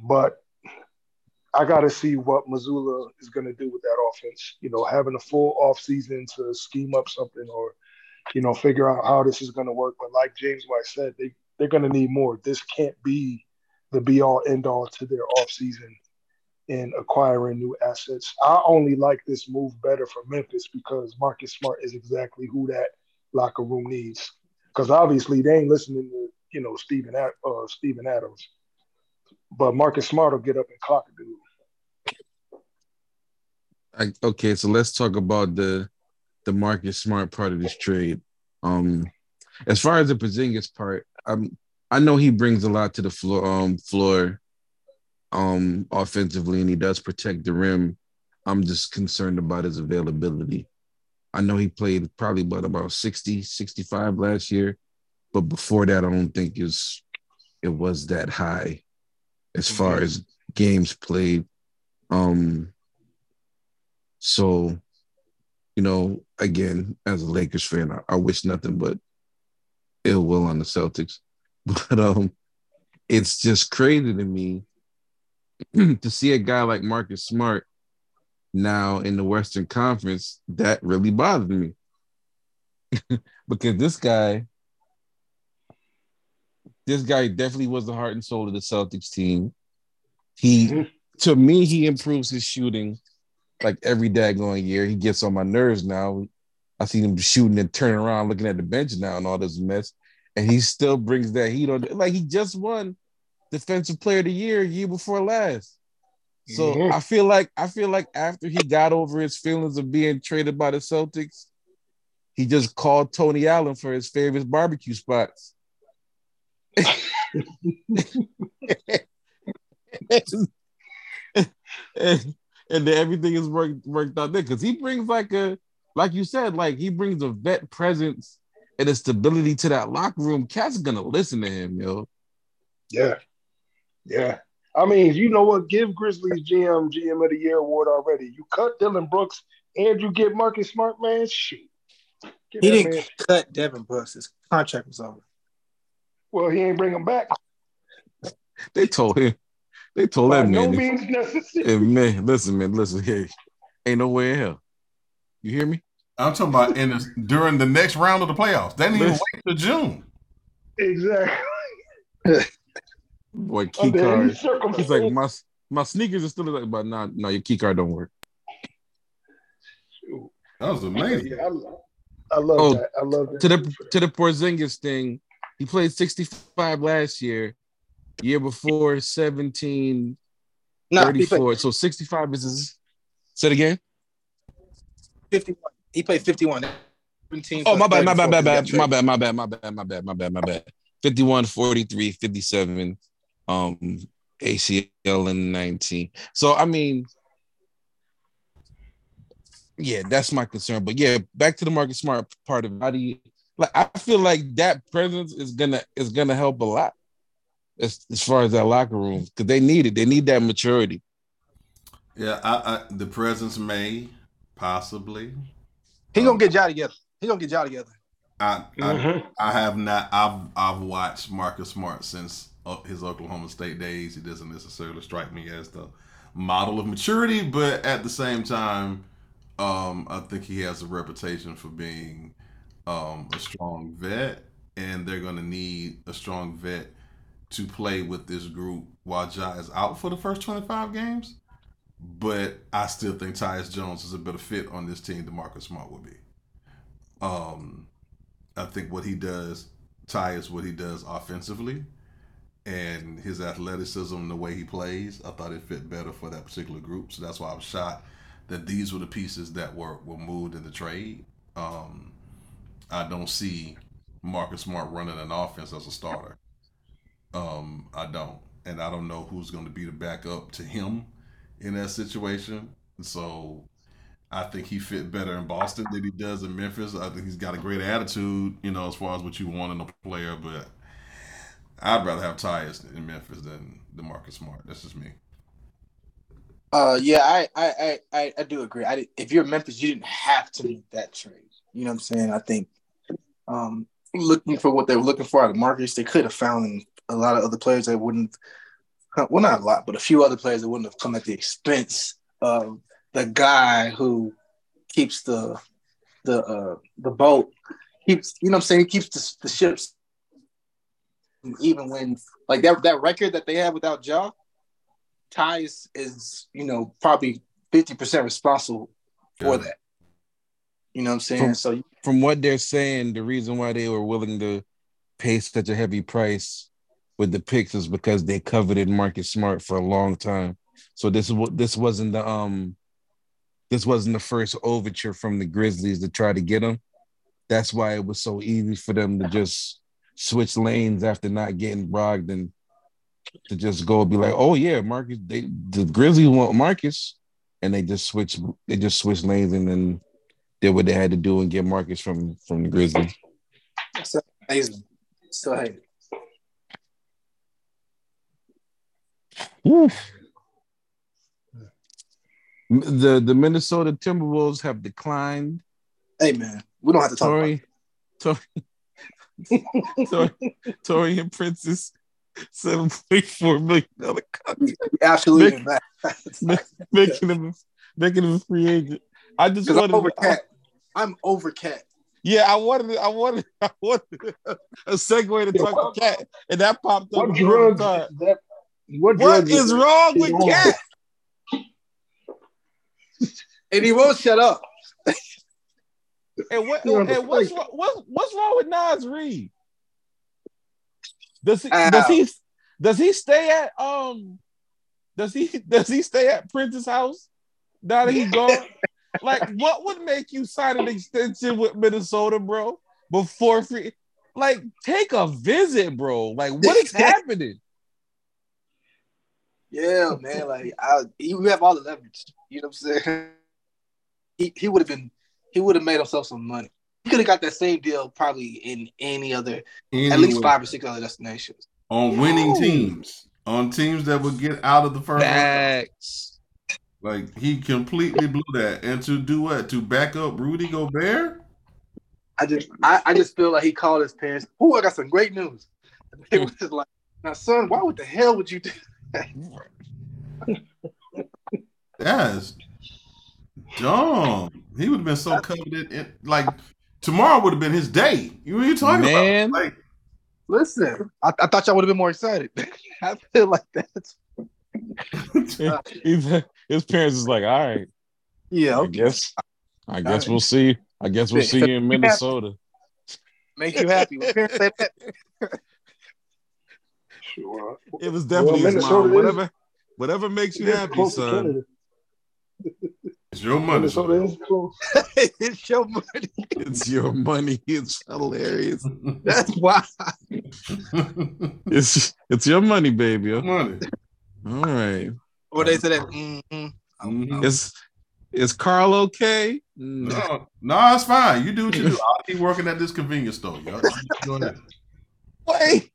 But I got to see what Mazzulla is going to do with that offense. You know, having a full offseason to scheme up something or, you know, figure out how this is going to work. But like James White said, they they're going to need more. This can't be the be all end all to their offseason in acquiring new assets. I only like this move better for Memphis because Marcus Smart is exactly who that locker room needs. Because obviously they ain't listening to you know Steven uh, Steven Adams, but Marcus Smart will get up and clock a dude. I, okay, so let's talk about the the Marcus Smart part of this trade. Um, as far as the Porzingis part, um, I know he brings a lot to the floor, um, floor, um, offensively, and he does protect the rim. I'm just concerned about his availability. I know he played probably about about 60, 65 last year, but before that, I don't think is it was that high as far as games played. Um, so, you know, again, as a Lakers fan, I, I wish nothing but ill will on the Celtics. But um, it's just crazy to me to see a guy like Marcus Smart now in the Western Conference. That really bothered me because this guy, this guy definitely was the heart and soul of the Celtics team. He, mm-hmm. to me, he improves his shooting like every daggone year. He gets on my nerves now. I see him shooting and turning around, looking at the bench now and all this mess, and he still brings that heat on. Like he just won Defensive Player of the Year year before last. So mm-hmm. I feel like I feel like after he got over his feelings of being traded by the Celtics, he just called Tony Allen for his favorite barbecue spots. and, and, then everything is worked worked out there because he brings like a like you said, like he brings a vet presence and a stability to that locker room. Cat's gonna listen to him, yo. Yeah, yeah. I mean, you know what? Give Grizzlies GM GM of the Year award already. You cut Dillon Brooks and you get Marcus Smart, man. Shoot. Get he didn't man. cut Devin Brooks. His contract was over. Well, he ain't bring him back. they told him. They told By that no means necessary. Hey, man, listen, man, listen. Hey, ain't no way in hell. You hear me? I'm talking about in the, during the next round of the playoffs. They didn't even wait till June. Exactly. Boy, key card. He's like my my sneakers are still like, but nah, no, your key card don't work. That was amazing. Yeah, I, I love oh, that. I love that. To the to the Porzingis thing, he played 65 last year. Year before 17, nah, 34. So 65 is his. Say it again. 51. He played 51. Oh, my bad, my bad, my bad, my bad, my bad, my bad, my bad, my bad, my bad. 51, 43, 57, um, ACL in 19. So I mean, yeah, that's my concern. But yeah, back to the Marcus Smart part of it. How do you like I feel like that presence is gonna is gonna help a lot as, as far as that locker room because they need it. They need that maturity. Yeah, I, I, the presence may possibly. He gonna get y'all together. He gonna get y'all together. I mm-hmm. I, I have not. I've I've watched Marcus Smart since his Oklahoma State days. He doesn't necessarily strike me as the model of maturity, but at the same time, um, I think he has a reputation for being um, a strong vet, and they're going to need a strong vet to play with this group while Ja is out for the first 25 games. But I still think Tyus Jones is a better fit on this team than Marcus Smart would be. Um, I think what he does, Tyus, what he does offensively, and his athleticism, the way he plays, I thought it fit better for that particular group. So that's why I was shocked that these were the pieces that were were moved in the trade. Um, I don't see Marcus Smart running an offense as a starter. Um, I don't, and I don't know who's going to be the backup to him in that situation. So I think he fit better in Boston than he does in Memphis. I think he's got a great attitude, you know, as far as what you want in a player. But I'd rather have Tyus in Memphis than the Marcus Smart. That's just me. Uh, yeah, I, I, I, I do agree. I, if you're Memphis, you didn't have to make that trade. You know what I'm saying? I think, um, looking for what they were looking for out of Marcus, they could have found a lot of other players that wouldn't. Well, not a lot, but a few other players that wouldn't have come at the expense of the guy who keeps the the uh, the boat keeps. You know what I'm saying? He keeps the, the ships even when like that that record that they have without Ja, Tyus is you know probably fifty percent responsible for yeah. that. You know what I'm saying? From, so from what they're saying, the reason why they were willing to pay such a heavy price with the is because they coveted Marcus Smart for a long time. So this what this wasn't the um this wasn't the first overture from the Grizzlies to try to get him. That's why it was so easy for them to just switch lanes after not getting Brogdon to just go be like, oh yeah, Marcus. They the Grizzlies want Marcus, and they just switch. They just switch lanes and then did what they had to do and get Marcus from from the Grizzlies. That's amazing. Still hate The the Minnesota Timberwolves have declined. Hey man, we don't have to talk. Tori, Tori, Tori, Taurean Prince's Seven point four million dollar contract, Absolutely Make- not. making him making him a free agent. I just Because I'm over I- cat. I'm over cat. yeah, I wanted, I wanted, I wanted a segue to Yeah, talk what- to Cat, and that popped up. What on drugs? That, what What drugs is that wrong with on? Cat? And he won't shut up. And what? And what's wrong, what's what's wrong with Naz Reid? Does he Ow. does he does he stay at um does he does he stay at Prince's house now that he's gone? like, what would make you sign an extension with Minnesota, bro? Before free, like, take a visit, bro. Like, what is happening? Yeah, man. Like I, you have all the leverage. You know what I'm saying? He he would have been. He would have made himself some money. He could have got that same deal probably in any other, at least five or six other destinations. on winning Yo. teams, on teams that would get out of the first round. Like he completely blew that. And to do what? To back up Rudy Gobert? I just, I, I just feel like he called his parents. Oh, I got some great news. It was like, now, son, why would the hell would you do? That's dumb. He would have been so coveted. In, like tomorrow would have been his day. You what are you talking Man. about? Like Listen, I, I thought y'all would have been more excited. I feel like that's He's- His parents is like, all right, yeah. I guess, I guess we'll see. I guess we'll see you in Minnesota. Make you happy. When parents say that, Sure. It was definitely Well, his Minnesota mom. is- Whatever, whatever makes you happy, son. It's your money. Minnesota is close. it's your money. It's your money. It's hilarious. That's why. It's it's your money, baby. All money. right. Or they say that. Mm-hmm. Mhm. Is is Karl okay? No. No, no, it's fine. You do what you do. I'll keep working at this convenience store. Y'all. Go ahead. Wait,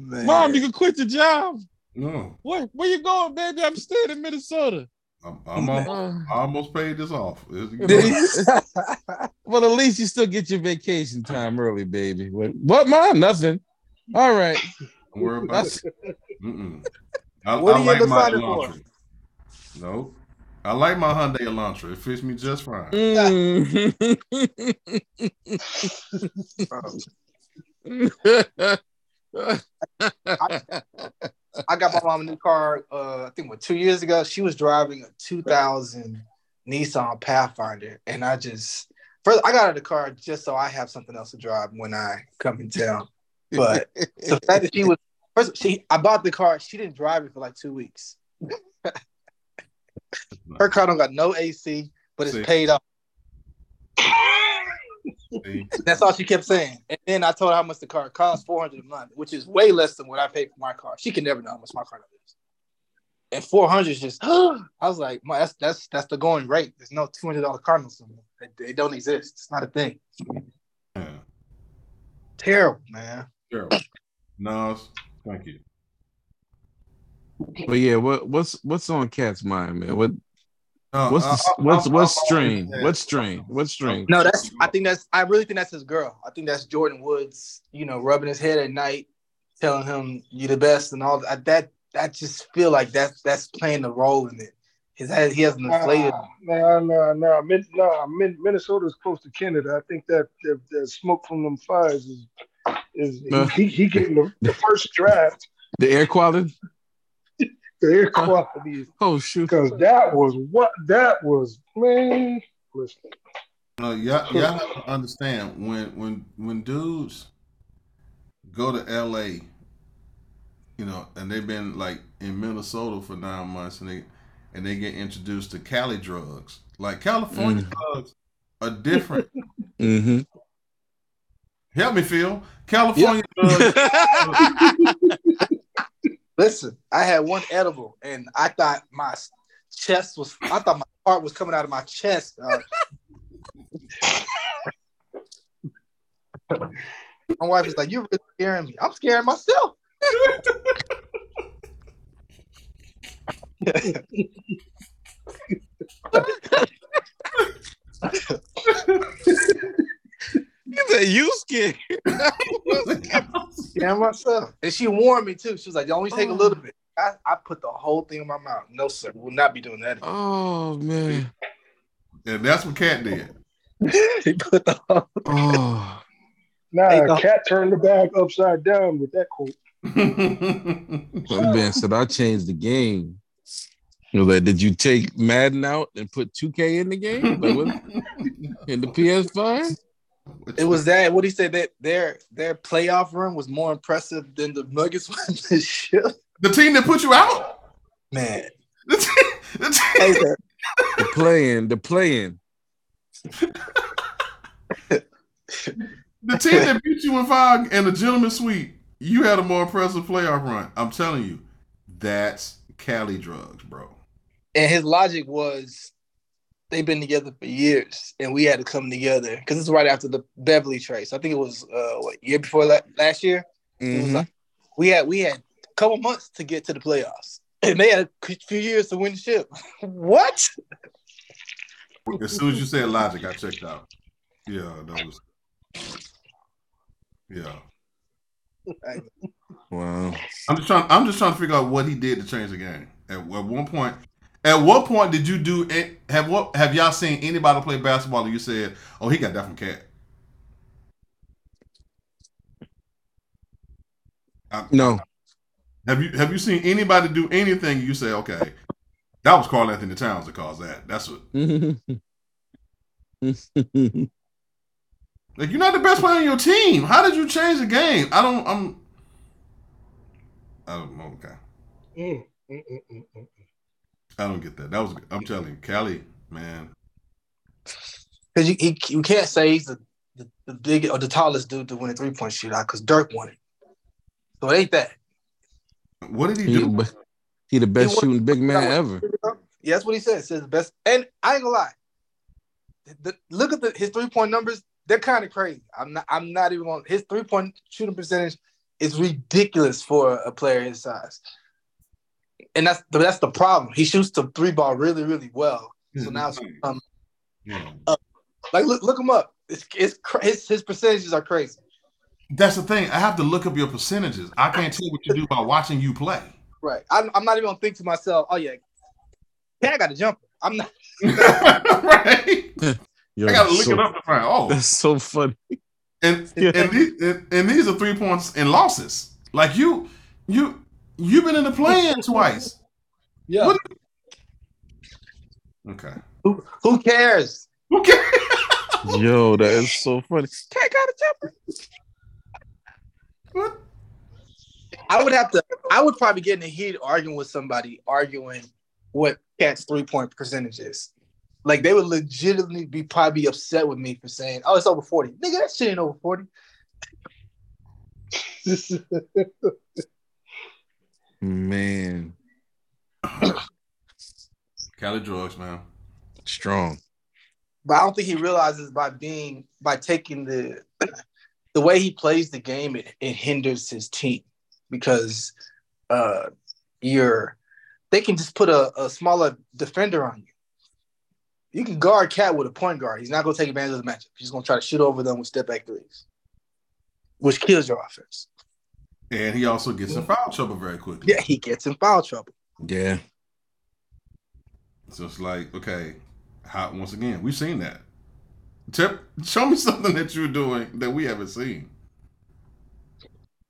Man. mom, you can quit your job. No, Where where you going, baby? I'm staying in Minnesota. I'm, I'm almost, I almost paid this off. It's- well, at least you still get your vacation time early, baby. What, what mom? Nothing. All right. Don't worry about That's it. Mm-mm. I, What I are you like my decided for? Elantra. No, I like my Hyundai Elantra. It fits me just fine. Mm. Oh. I got my mom a new car. Uh, I think what two years ago. She was driving a 2000 Nissan Pathfinder, and I just first I got her the car just so I have something else to drive when I come in town. But the fact that she was first, she I bought the car. She didn't drive it for like two weeks. Her car don't got no AC, but it's See. paid off. See? That's all she kept saying. And then I told her how much the car cost, four hundred a month, which is way less than what I paid for my car. She can never know how much my car is. And four hundred is just. I was like, "Ma, that's that's that's the going rate. There's no two hundred dollar car notes anymore. They, they don't exist. It's not a thing. Yeah. Terrible, man. Terrible. Nas, thank you. but yeah, what what's what's on Cat's mind, man? What No, what's I- the, I- what's I- what's I've strain? always said- What's strain? What's strain? No, that's. I think that's. I really think that's his girl. I think that's Jordyn Woods. You know, rubbing his head at night, telling him you're the best and all that. That that just feel like that's that's playing the role in it. His head, he has an inflated. Nah, nah, nah, Min, nah. Min, Minnesota's close to Canada. I think that the, the smoke from them fires is is Uh. he, he getting the, the first draft. The air quality? The air quality Oh shoot. because that was what that was, man. Listen, No, y'all, y'all have to understand when when when dudes go to LA, you know, and they've been like in Minnesota for nine months, and they and they get introduced to Cali drugs. Like California drugs are different. Mm-hmm. Help me, Phil. California drugs. Listen, I had one edible and I thought my chest was. I thought my heart was coming out of my chest. dog. my wife is like, "You're really scaring me." I'm scaring myself. You said you scared. Yeah, myself. And she warned me too. She was like, "You only take a little oh. bit." I, I put the whole thing in my mouth. No, sir, we'll not be doing that. again." Oh man. And that's what Cat did. he put the whole. Oh. Nah, Hey, cat turned the bag upside down with that quote. That man said I changed the game. You know, like, did you take Madden out and put 2K in the game? Like, what, in the PS5? It was that what he said that their their playoff run was more impressive than the Nuggets one this year. the team that put you out. Man, The team, the team- hey. The playing, the playing. The team that beat you in five and the gentleman suite, you had a more impressive playoff run. I'm telling you, that's Cali drugs, bro. and his logic was they've been together for years, and we had to come together because it's right after the Beverly trace. I think it was uh, what year before la- last year. It was Mhm. like we had we had a couple months to get to the playoffs, and they had a few years to win the ship. what? As soon as you said logic, I checked out. Yeah, that was. Yeah, Wow. I'm just trying. I'm just trying to figure out what he did to change the game. At, at one point, at what point did you do? a- Have what? Have y'all seen anybody play basketball? And you said, "Oh, he got that from Cat." I- No. Have you have you seen anybody do anything? You say, okay, that was Karl-Anthony Towns that caused that. That's what. Like you're not the best player on your team. How did you change the game? I don't. I'm. I don't know. Okay, Mm, mm, mm, mm, mm. I don't get that. That was. I'm telling you, Cali, man. Because you, he, you can't say he's the, the, the big or the tallest dude to win a three point shootout because Dirk won it. So it ain't that. What did he he, do? the- he the best He shooting big man ever. Yeah, that's what he said. Says the best. And I ain't gonna lie. The, look at the, his three point numbers. They're kind of crazy. I'm not. I'm not even on his three point shooting percentage is ridiculous for a player his size. And that's that's the problem. He shoots the three ball really, really well. So hmm. now it's hmm. um, Yeah. like look look him up. It's, it's cra- his his percentages are crazy. That's the thing. I have to look up your percentages. I can't tell what you do by watching you play. Right. I'm, I'm not even gonna think to myself. Oh yeah, Cat got a jumper. I'm not. right? Yo, I gotta look so- it up to find. Oh, That's so funny. and Yeah. and, these, and and these are three points and losses. Like you, you, you've been in the play-in twice. Yeah. What- Okay. Who, cares? who cares? Yo, that is so funny. Cat got a jumper. What? I would have to. I would probably get in the heat arguing with somebody, arguing what Cat's three point percentage is. Like they would legitimately be probably upset with me for saying, "Oh, it's over 40. Nigga, that shit ain't over 40. Man, Cali drugs, man. strong. But I don't think he realizes by being by taking the the way he plays the game, it, it hinders his team because uh you're they can just put a, a smaller defender on you. You can guard Cat with a point guard. He's not gonna take advantage of the matchup. He's gonna try to shoot over them with step back threes, which kills your offense. And he also gets in mm-hmm. foul trouble very quickly. Yeah, he gets in foul trouble. Yeah. So it's like, okay, how once again, we've seen that. Tip, show me something that you're doing that we haven't seen.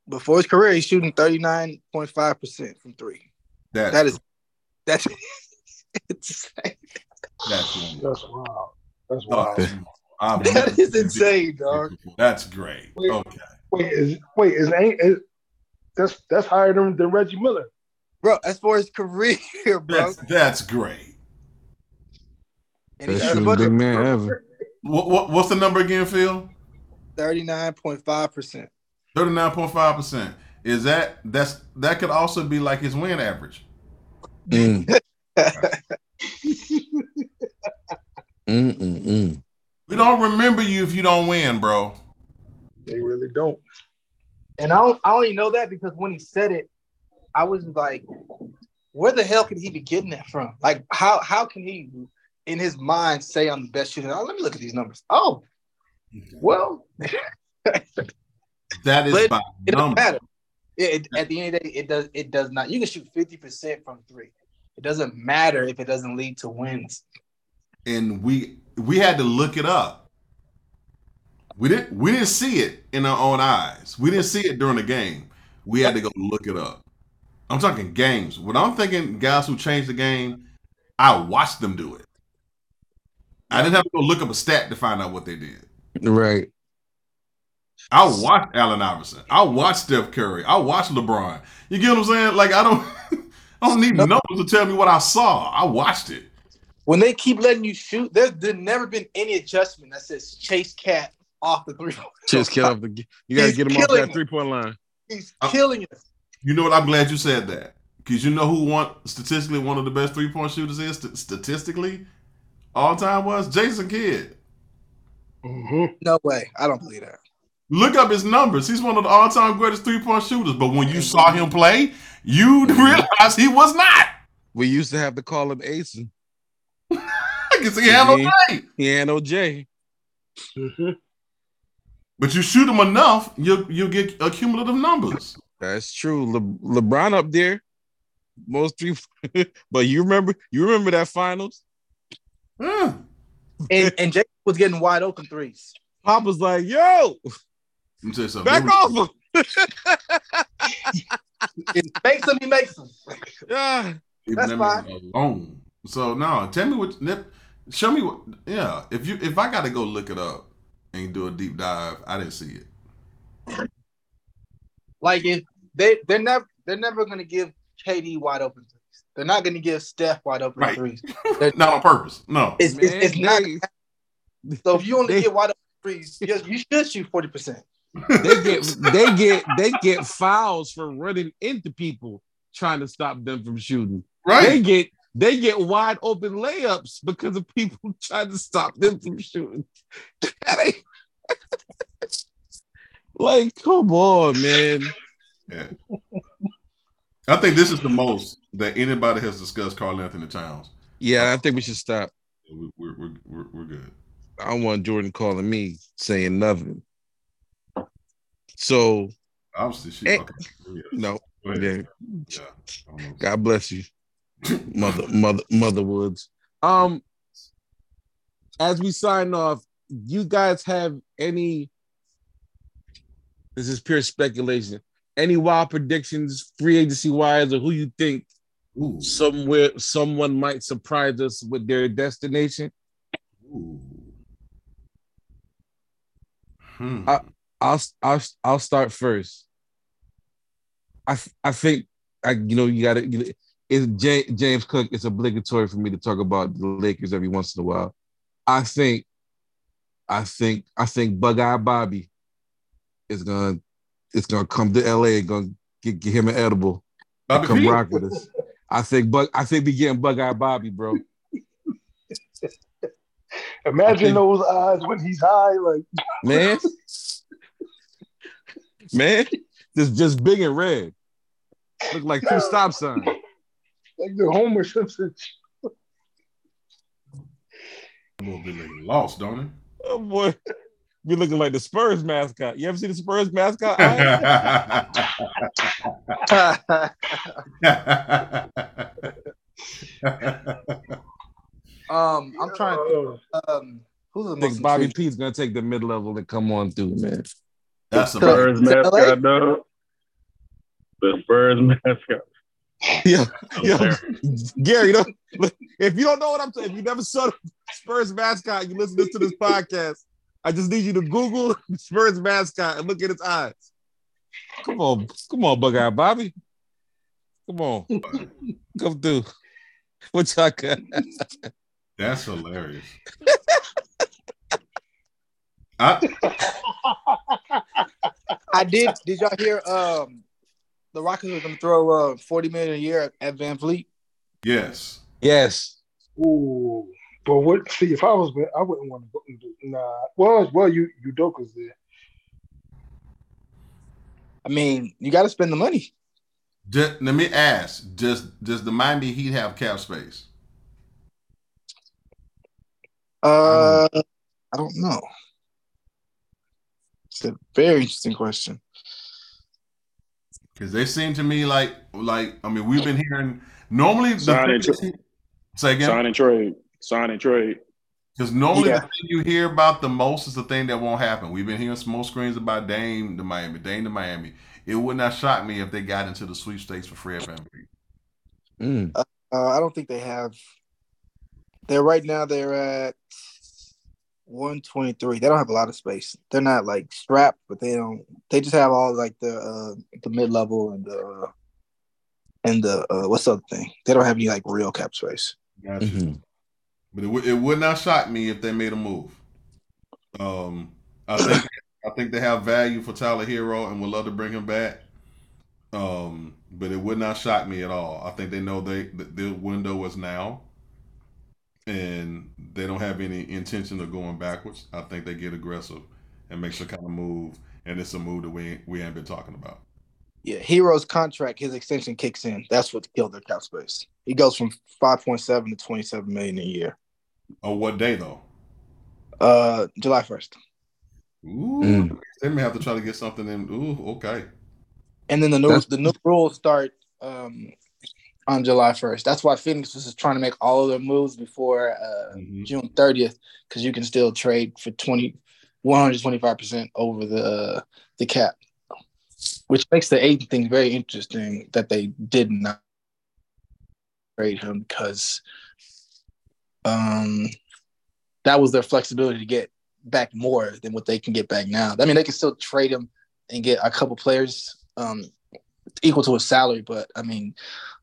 Before his career, he's shooting 39.5% from three. That's That is that's insane. that's. That's wild. That's Oh, wild. I've That never is seen insane, dog. That's great. Wait. Okay. Wait, is wait is ain't is, that's that's higher than, than Reggie Miller. Bro, as far as career, bro. That's that's great. And he's Best a big of man ever. What, what what's the number again, Phil? 39.5%. Thirty nine point five percent. Is that that's that could also be like his win average? Mm. We don't remember you if you don't win, bro. They really don't. And I don't, I only know that because when he said it, I was like, where the hell could he be getting that from? Like, how how can he, in his mind, say I'm the best shooter? Oh, let me look at these numbers. Oh, mm-hmm. well, That is But by It doesn't matter. It, it- at the end of the day, it does. It does not. You can shoot fifty percent from three. It doesn't matter if it doesn't lead to wins. and we we had to look it up. We didn't we didn't see it in our own eyes. We didn't see it during the game. We had to go look it up. I'm talking games. When I'm thinking guys who changed the game, I watched them do it. I didn't have to go look up a stat to find out what they did. Right. I watched Allen Iverson. I watched Steph Curry. I watched LeBron. You get what I'm saying? Like I don't I don't need No. numbers to tell me what I saw. I watched it. When they keep letting you shoot, there's there's never been any adjustment that says chase cat off the three. Just kill off the. You gotta He's get him off that three point line. He's Uh, killing us. You know what? I'm glad you said that because you know who won statistically one of the best three point shooters is st- statistically all time was Jason Kidd. hmm No way. I don't believe that. Look up his numbers. He's one of the all time greatest three point shooters. But when you saw him play, you realize he was not. We used to have to call him Asen. Because he had no play. He ain't no J. hmm But you shoot them enough, you'll you'll get accumulative numbers. That's true. Le- LeBron up there, most three. but you remember, you remember that finals? Yeah. And and Jake was getting wide open threes. Pop was like, "Yo, Let me tell you something. back There off him." He makes them, he makes them. yeah, That's them fine. alone. So now, tell me what. Show me what. Yeah, if you if I got to go look it up and do a deep dive, I didn't see it. Like if they they're never they're never gonna give KD wide open threes. They're not gonna give Steph wide open Right. threes. Not on purpose. No. It's, it's, it's not. So if you only They- get wide open threes, you, you should shoot forty percent. they get they get they get fouls for running into people trying to stop them from shooting. Right. They get they get wide open layups because of people trying to stop them from shooting. Like, come on, man. Yeah. I think this is the most that anybody has discussed Karl-Anthony Towns. Yeah, I think we should stop. We- We're, we're, we're, we're good. I don't want Jordyn calling me saying nothing. So Obviously, she. Eh. Okay. Yeah. no, yeah. Yeah. I don't know. God bless you, mother, mother, mother Woods. Um, as we sign off, you guys have any? This is pure speculation. Any wild predictions, free agency wise, or who you think Ooh. somewhere someone might surprise us with their destination? Ooh. Hmm. I- I'll I'll I'll start first. I I think I you know you got to you it's J, James Cook. It's obligatory for me to talk about the Lakers every once in a while. I think, I think, I think Bug Eye Bobby is gonna it's gonna come to LA and gonna get, get him an edible Bobby come P? rock with us. I think Bug I think we getting Bug Eye Bobby, bro. Imagine think- those eyes when he's high, like Man, man, just just big and red. Look like two stop signs. Like the Homer Simpson. A little bit like lost, don't Oh boy, be looking like the Spurs mascot. You ever see the Spurs mascot? um, I'm trying. To, um, who's the I most think Bobby intriguing? P's gonna take the mid level and come on through, man. That's the Spurs mascot, though. The Spurs mascot. Yeah, yeah. Gary, you know, if you don't know what I'm saying, if you never saw the Spurs mascot, you listen to this podcast. I just need you to Google Spurs mascot and look at its eyes. Come on, come on, bug eye Bobby. Come on, come through. What y'all got? That's hilarious. I, I did. Did y'all hear? Um, the Rockets are going to throw uh 40 million a year at VanVleet. yes. Yes, ooh, but what? See, if I was, I wouldn't want to go. and do- Nah, well, well, you Udoka's there. I mean, you got to spend the money. Just, let me ask: Does does the Miami Heat have cap space? Uh, I don't know. It's a very interesting question. Because they seem to me like like I mean we've been hearing normally the Sign and thing- say again Sign and trade. Sign and trade. because normally Yeah. the thing you hear about the most is the thing that won't happen. We've been hearing smoke screens about Dame to Miami, Dame to Miami. It would not shock me if they got into the sweepstakes for Fred VanVleet. Mm. Uh, I don't think they have. They're right now. They're at one twenty three. They don't have a lot of space. They're not like strapped, but they don't. They just have all like the uh, the mid level and the and the uh, what's the other thing? They don't have any like real cap space. Gotcha. Mhm. But it, would it would not shock me if they made a move. Um, I think I think they have value for Tyler Herro and would love to bring him back. Um, but it would not shock me at all. I think they know they that the window is now, and they don't have any intention of going backwards. I think they get aggressive and make some kind of move, and it's a move that we we ain't been talking about. Yeah, Herro's contract, his extension kicks in. That's what killed their cap space. He goes from five point seven to twenty seven million a year. On what day though? Uh, July first, Ooh, Mm. they may have to try to get something in. Ooh, okay. and then the new That's- the new rules start um on July first. That's why Phoenix was trying to make all of their moves before uh Mhm. June 30th because you can still trade for 20 125% over the the cap. Which makes the Ayton thing very interesting that they did not trade him because um that was their flexibility to get back more than what they can get back now. I mean they can still trade him and get a couple players um equal to his salary, but I mean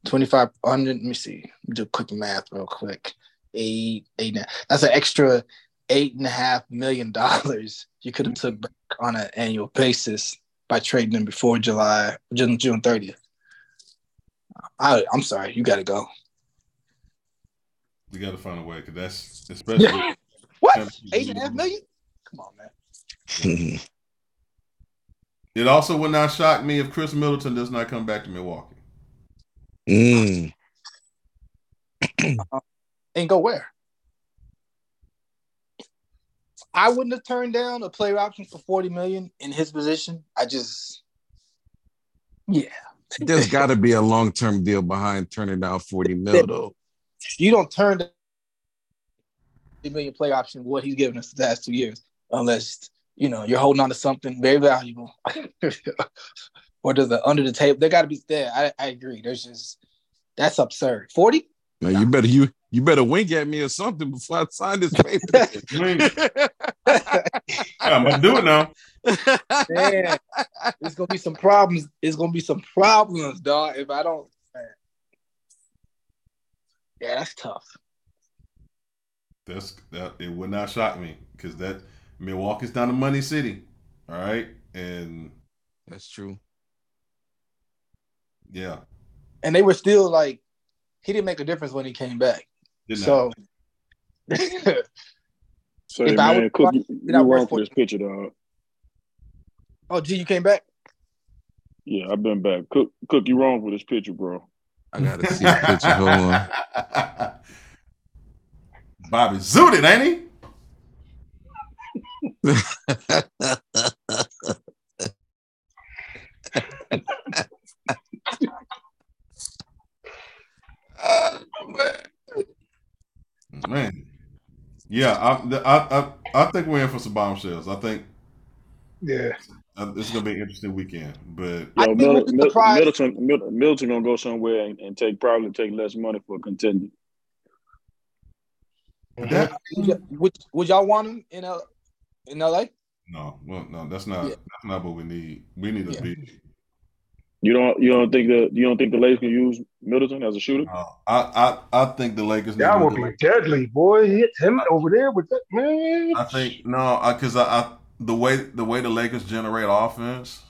2500 let me see do quick math real quick. Eight eight that's an extra eight and a half million dollars you could have took mm-hmm. back on an annual basis by trading them before july june june 30th I, i'm sorry you gotta go. We got to find a way because that's especially. what? eight and a half million? Come on man It also would not shock me if Khris Middleton does not come back to Milwaukee. Mm. and go where i wouldn't have turned down a player option for 40 million in his position i just yeah There's got to be a long term deal behind turning down 40 mil, though. you don't turn down a million play option what he's given us the last two years unless you know you're holding on to something very valuable or to the under the table they got to be there I, I agree there's just that's absurd 40 Now, you better you you better wink at me or something before I sign this paper. I'm gonna do it now. man there's gonna be some problems it's gonna be some problems dog if i don't man. yeah that's tough That's that. It would not shock me because that Milwaukee's not a money city. All right, and That's true. yeah, and they were still like he didn't make a difference when he came back didn't so Say, If I man, would- Cook, you, I you work wrong for for- this picture, dog. oh gee you came back Yeah, I've been back. Cook, Cook, you wrong for this picture, bro. I gotta see the picture. Hold on. Bobby zooted, ain't he? Man, yeah, I, I, I, I think we're in for some bombshells. I think Yeah. uh, it's gonna be an interesting weekend, but I Yo, think we'll Mil- Mil- Middleton, Mil- Middleton gonna go somewhere and, and take probably take less money for a contender. that, Would, would, would y'all want him in L- in LA? no, well, no, that's not Yeah. that's not what we need. We need a Yeah. big. You don't you don't think the you don't think the Lakers can use Middleton as a shooter? Uh, I, I, I think the Lakers. need That to would be it. deadly, boy. Hit him over there with that man. I think no, because I, I the way the way the Lakers generate offense,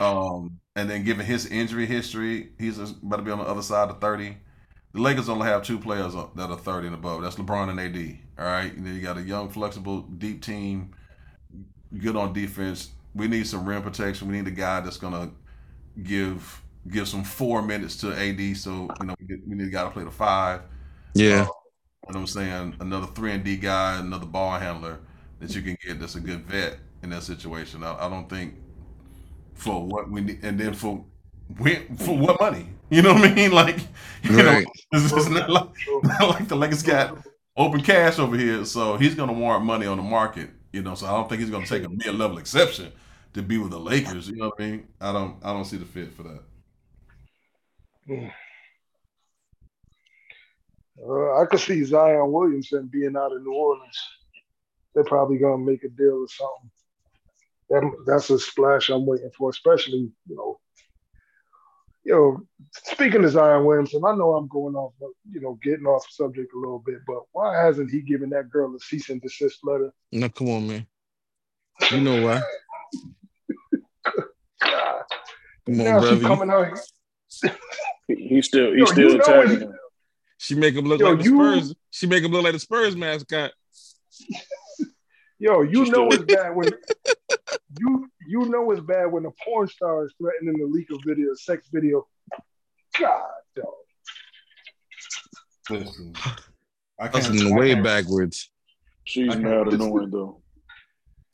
um, and then given his injury history, he's about to be on the other side of thirty. The Lakers only have two players that are thirty and above. That's LeBron and AD. All right, and then you got a young, flexible, deep team, good on defense. We need some rim protection. We need a guy that's gonna give give some four minutes to AD. So you know we need, we need a guy to play the five. yeah. Uh, you know what I'm saying? Another three and D guy, another ball handler that you can get that's a good vet. in that situation. I, I don't think for what we need, and then for when, for what money? You know what I mean? Like, you Right. know, it's, it's not, like, not like the Lakers got open cash over here, so he's going to warrant money on the market. You know, so I don't think he's going to take a mid level exception to be with the Lakers. You know what I mean? I don't, I don't see the fit for that. Uh, I could see Zion Williamson being out of New Orleans. They're probably gonna make a deal or something. That, that's a splash I'm waiting for, especially you know. Yo, speaking of Zion Williamson, I know I'm going off, you know, getting off subject a little bit, but why hasn't he given that girl a cease and desist letter? No, come on, man. You know why? God, Come on, now brother. she coming out. He's still he's Yo, still you know attacking when- She make him look Yo, like the you- Spurs. She make him look like the Spurs mascot. Yo, you She know still- it's bad when you you know it's bad when a porn star is threatening to leak a video, sex video. God, dog. Listen, I can't, in the I way can't- backwards. She's I can't- mad annoying though.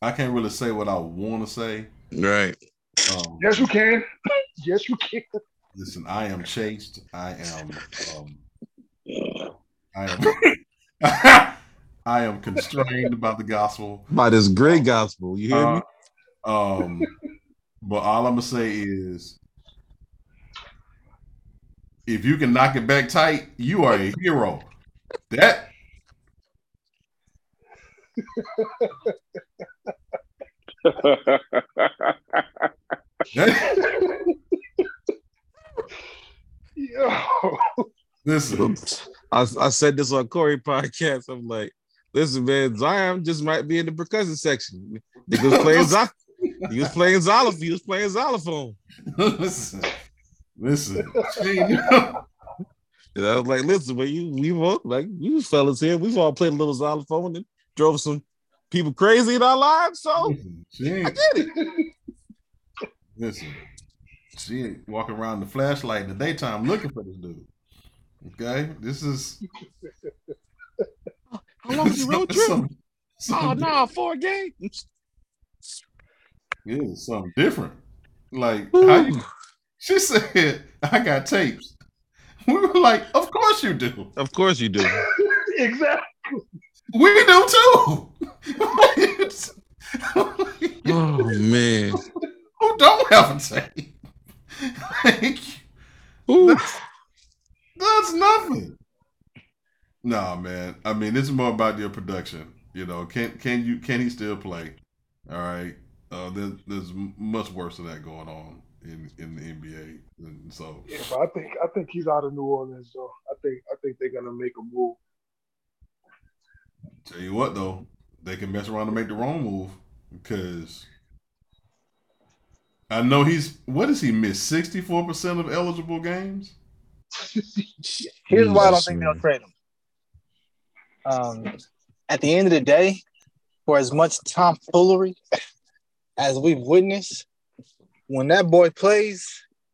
I can't really say what I want to say. Right. Um, Yes, you can. Yes, you can. Listen, I am chased. I am. Um, I am. I am constrained about the gospel. By this great gospel. You hear me? Uh, um, but all I'm gonna say is, if you can knock it back tight, you are a hero. That. that Yo, listen, I, I said this on Corey podcast. I'm like, listen, man, Zion just might be in the percussion section. Nigga was playing Xy- he was playing xylophone. He was playing xylophone. listen, listen. And I was like, listen, but you we all like you fellas here, we've all played a little xylophone and drove some people crazy in our lives. So listen, I get it. listen. She ain't walking around the flashlight in the daytime looking for this dude. Okay, this is How long is the road trip? Some- some- Oh ah, no, four games. Yeah, something different. Like how you, she said, I got tapes. We were like, of course you do. Of course you do. exactly. We do too. Oh man. Who don't have a tape? Like, Ooh. that's, that's nothing. Nah, man. I mean, this is more about your production. You know, can can you can he still play? All right. Uh, there's there's much worse than that going on in in the NBA, and so Yeah, but I think I think he's out of New Orleans, though. I think I think they're gonna make a move. Tell you what though, they can mess around and make the wrong move because I know he's what does he miss sixty four percent of eligible games. Here's why I don't think they'll trade him. Um, at the end of the day, for as much tomfoolery as we've witnessed, when that boy plays,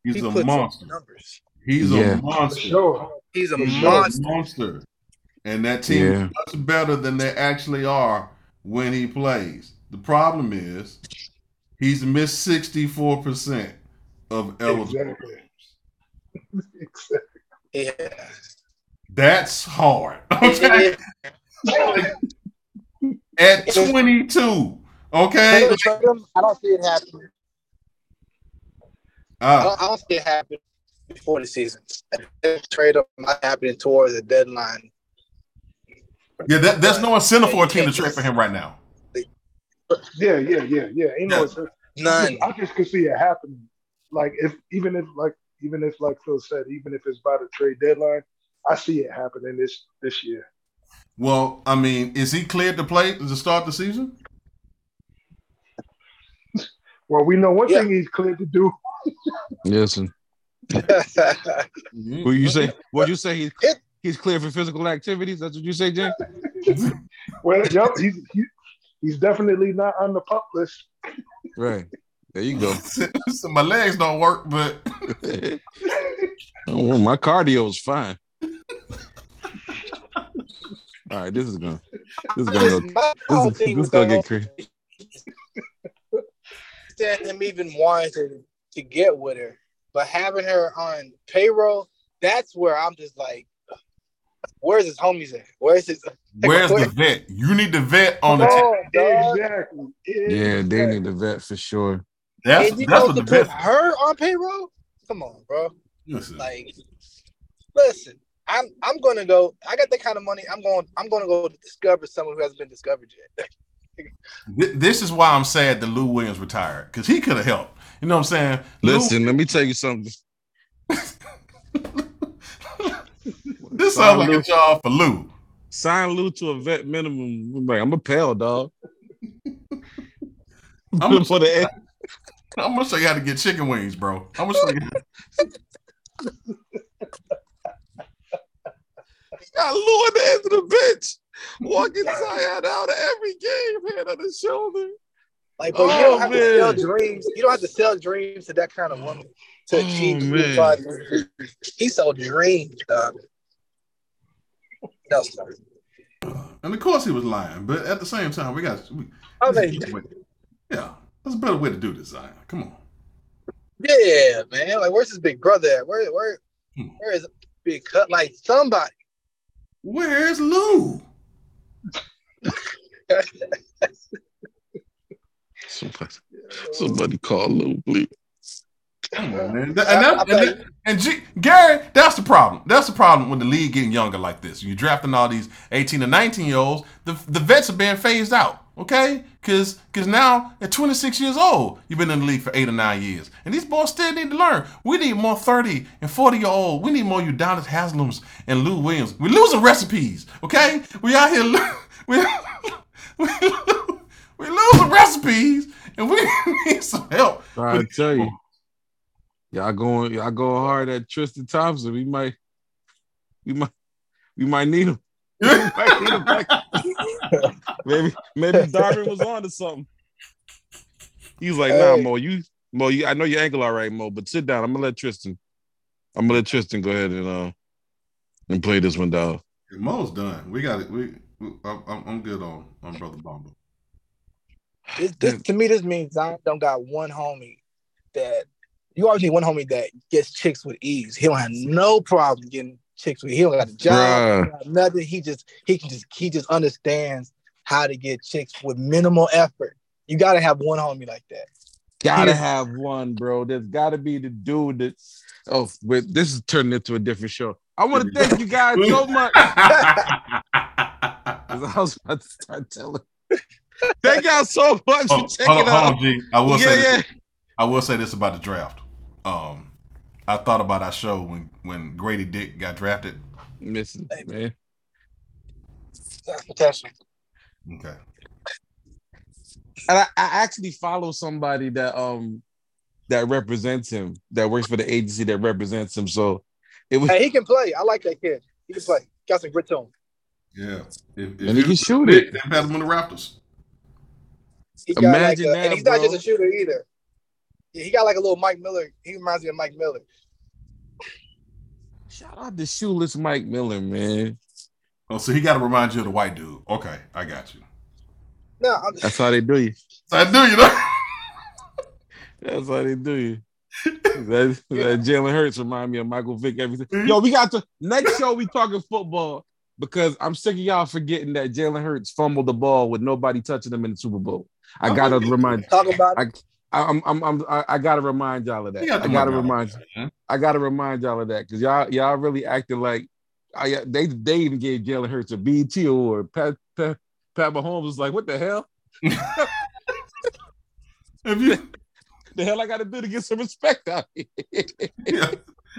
He's he a puts monster. numbers. He's Yeah. a For monster. sure. He's a He's monster. monster. And that team Yeah. is much better than they actually are when he plays. The problem is he's missed sixty four percent of eligible Exactly. games. exactly. Yeah. That's hard. Okay. At 22. Okay. Him. I don't see it happening. I Uh, don't, I don't see it happen before the season. Trade him not happening towards the deadline. yeah, that, there's no incentive for a team to trade for him right now. Yeah, yeah, yeah, yeah. Ain't no sense. None. I just could see it happening. Like if even if like even if like Phil said, even if it's by the trade deadline, I see it happening this this year. Well, I mean, is he cleared to play to start the season? Well, we know one Yeah. thing he's cleared to do. Listen. What you say? What you say? He's he's clear for physical activities. That's what you say, Jay. Well, yep, he's he, he's definitely not on the pup list. Right. There you go. so my legs don't work, but Oh, well, my cardio is fine. All right, this is gonna this is gonna go My this is, this is gonna get crazy. understand him even wanting to, to get with her, but having her on payroll, that's where I'm just like, where's his homies at? Where's his Where's the vet? You need the vet on the team. Oh, dog. Exactly. Yeah, they need the vet for sure. That's, And you that's know what to the put vet. her on payroll? Come on, bro. Listen, Like, listen, I'm I'm gonna go. I got that kind of money. I'm going. I'm gonna go discover someone who hasn't been discovered yet. This is why I'm sad that Lou Williams retired because he could have helped. You know what I'm saying? Lou- Listen, let me tell you something. this sounds like a job for Lou. Sign Lou to a vet minimum. I'm like, I'm a pal, dog. I'm gonna, for the I'm gonna show you how to get chicken wings, bro. I'm gonna show you. got Lou at the end of the bench, walking Zion out of every game, hand on his shoulder. Like, but you Oh, don't have to sell dreams. You don't have to sell dreams to that kind of woman to Oh, achieve man. five. He sold dreams, dog. No, sir. And of course he was lying, but at the same time, we got. We, I mean, a better way- yeah, that's a better way to do this, Zion. Come on. yeah, man. Like, where's his big brother at? Where, where, Hmm. where is big cut? Like somebody. Where's Lou? Somebody, somebody call Lou, please. Come on, man. And, that, and, that, and, G, Gary, that's the problem. That's the problem when the league getting younger like this. You're drafting all these 18 and 19 year olds. The, the vets are being phased out. Okay, because because now at 26 years old, you've been in the league for eight or nine years, and these boys still need to learn. We need more 30 and 40 year old. We need more Udonis Haslams and Lou Williams. We're losing recipes. Okay, we out here. lo- We we, we losing recipes, and we need some help. I tell you, y'all going, y'all going hard at Tristan Thompson. We might, we might, we might need him. We might need him back. maybe, maybe Darvin was on to something. He was like, "Nah, Hey. Mo, you, Mo, you, I know your ankle all right, Mo, but sit down. I'm gonna let Tristan. I'm gonna let Tristan go ahead and uh and play this one down." Mo's done. We got it. We, we I'm, I'm I'm good on on brother Bamba. This, this to me, this means Zion don't got one homie that you always need one homie that gets chicks with ease. He don't have no problem getting chicks with. He don't got a job, Bruh. he don't got nothing. He just he can just he just understands how to get chicks with minimal effort. You got to have one homie like that. Gotta Yeah. have one, bro. There's gotta be the dude that. Oh, wait, this is turning into a different show. I want to thank you guys so much. 'cause I was about to start telling. Thank y'all so much for Oh, checking hold on, hold out. on, G. I will Yeah, say yeah. this. I will say this about the draft. Um, I thought about our show when when Grady Dick got drafted. Missing, man. That's potential. Okay. And I, I actually follow somebody that um that represents him, that works for the agency that represents him. So it was, Hey, he can play. I like that kid. He can play. Got some grit to him. Yeah. If, if and he can shoot it. They had him on the Raptors. He Imagine like a, that, and he's not just a shooter either. Yeah, he got like a little Mike Miller. He reminds me of Mike Miller. Shout out to shoeless Mike Miller, man. Oh, so he got to remind you of the white dude. Okay, I got you. No, I'm That's how they do you. So I do, you know. That's how they do you. That, that Jalen Hurts remind me of Michael Vick. Everything. Mm-hmm. Yo, we got to next show. We talking football because I'm sick of y'all forgetting that Jalen Hurts fumbled the ball with nobody touching him in the Super Bowl. I oh, gotta remind. talking about it. I, I'm, I'm, I'm, I, I gotta remind y'all of that. Got I gotta remind remind. y'all. I gotta remind y'all of that because y'all, y'all really acting like. I, uh, they, they even gave Jalen Hurts a BT award. Pat, Pat, Pat Mahomes was like, "What the hell? If you, The hell I got to do to get some respect out here?" yeah,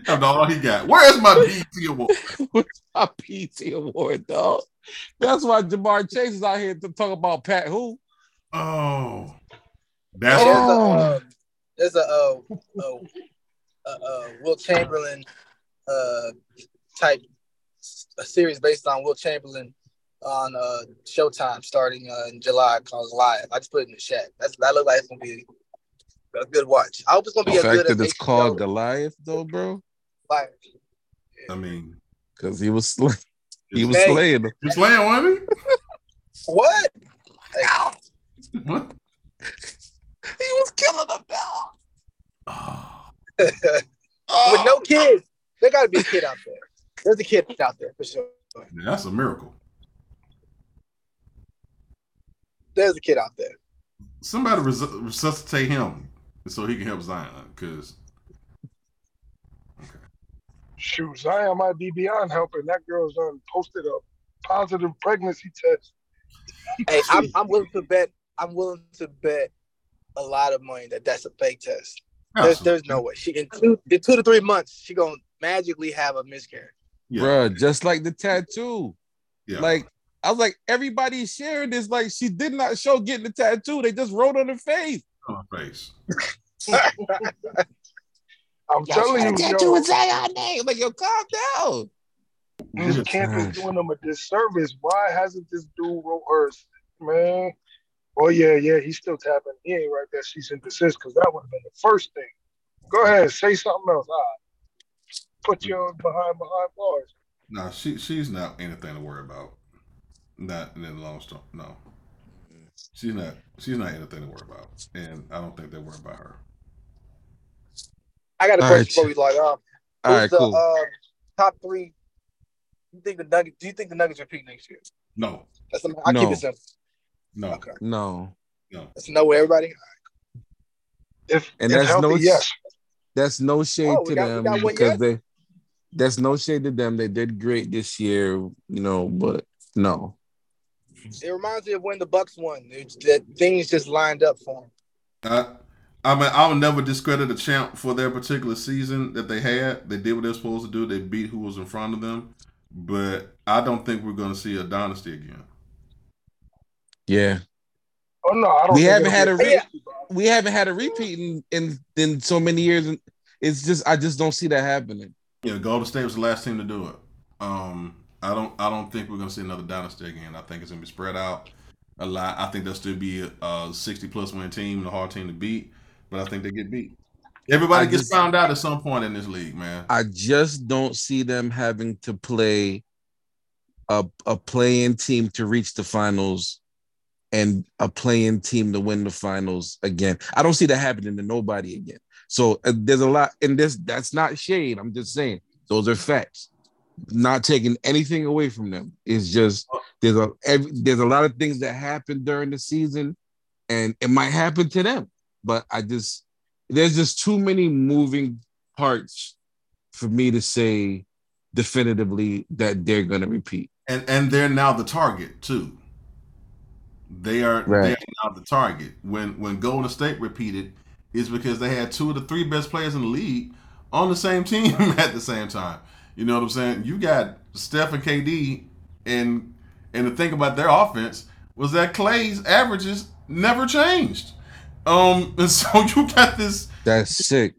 after all he got, where's my BT award? What's my PT award, dog? That's why Ja'Marr Chase is out here to talk about Pat who. Oh, that's There's a, uh, there's a, uh, uh, Wilt Chamberlain uh, type a series based on Wilt Chamberlain on uh, Showtime starting uh, in July called Live. I just put it in the chat. That's that look like it's gonna be a good watch. I hope it's gonna The be as fact good that it's HBO called Goliath, though, bro, Live. I mean, because he was sl- he was Hey. slaying them. you slaying one What? What? He was killing them, Oh, With no kids, there got to be a kid out there. There's a kid out there for sure. Yeah, that's a miracle. There's a kid out there. Somebody res- resuscitate him so he can help Zion. Because Shoot, Zion might be beyond helping. That girl's done posted a positive pregnancy test. Hey, I'm, I'm willing to bet. I'm willing to bet a lot of money that that's a fake test. Oh, there's there's no way she in two in two to three months she gonna magically have a miscarriage. yeah, Bruh, just like the tattoo. yeah. Like I was like, everybody's sharing this. Like she did not show getting the tattoo. They just wrote on her face. on her face. I'm telling you, tattoo yo, and say our name. Like, yo, calm down. this camp is doing them a disservice. Why hasn't this dude wrote her, man? Oh yeah, yeah, he's still tapping. He ain't right there. She's in desist because that would have been the first thing. Go ahead, say something else. All right. Put your behind behind bars. No, she she's not anything to worry about. Not in the long story. No, she's not. She's not anything to worry about, and I don't think they worry about her. I got a All question right. before we log off. All Who's the cool. uh, top three? You think the Nuggets? Do you think the Nuggets repeat next year? No, That's I keep No. it simple. No, Okay, no, that's no way. Everybody. If And if that's healthy, no- yes. that's no shade Oh, to got- them because yet? they. That's no shade to them. They did great this year, you know, but no. It reminds me of when the Bucks won. It's that things just lined up for them. I, I mean, I'll never discredit a champ for their particular season that they had. They did what they're supposed to do. They beat who was in front of them, but I don't think we're going to see a dynasty again. Yeah, Oh no, I don't. We haven't had a re- dynasty, we haven't had a repeat in in, in so many years, and it's just I just don't see that happening. Yeah, Golden State was the last team to do it. Um, I don't, I don't think we're going to see another dynasty again. I think it's going to be spread out a lot. I think there'll still be a, a sixty plus win team and a hard team to beat, but I think they get beat. Everybody I gets just- found out at some point in this league, man. I just don't see them having to play a a playing team to reach the finals and a playing team to win the finals again. I don't see that happening to nobody again. So uh, there's a lot in this. That's not shade. I'm just saying those are facts. Not taking anything away from them. It's just there's a every, there's a lot of things that happen during the season, and it might happen to them. But I just there's just too many moving parts for me to say definitively that they're going to repeat. and and they're now the target too. They are Right. they are now the target. When when Golden State repeated, is because they had two of the three best players in the league on the same team at the same time. You know what I'm saying? You got Steph and KD, and and the thing about their offense was that Clay's averages never changed. Um, and so you got this That's sick.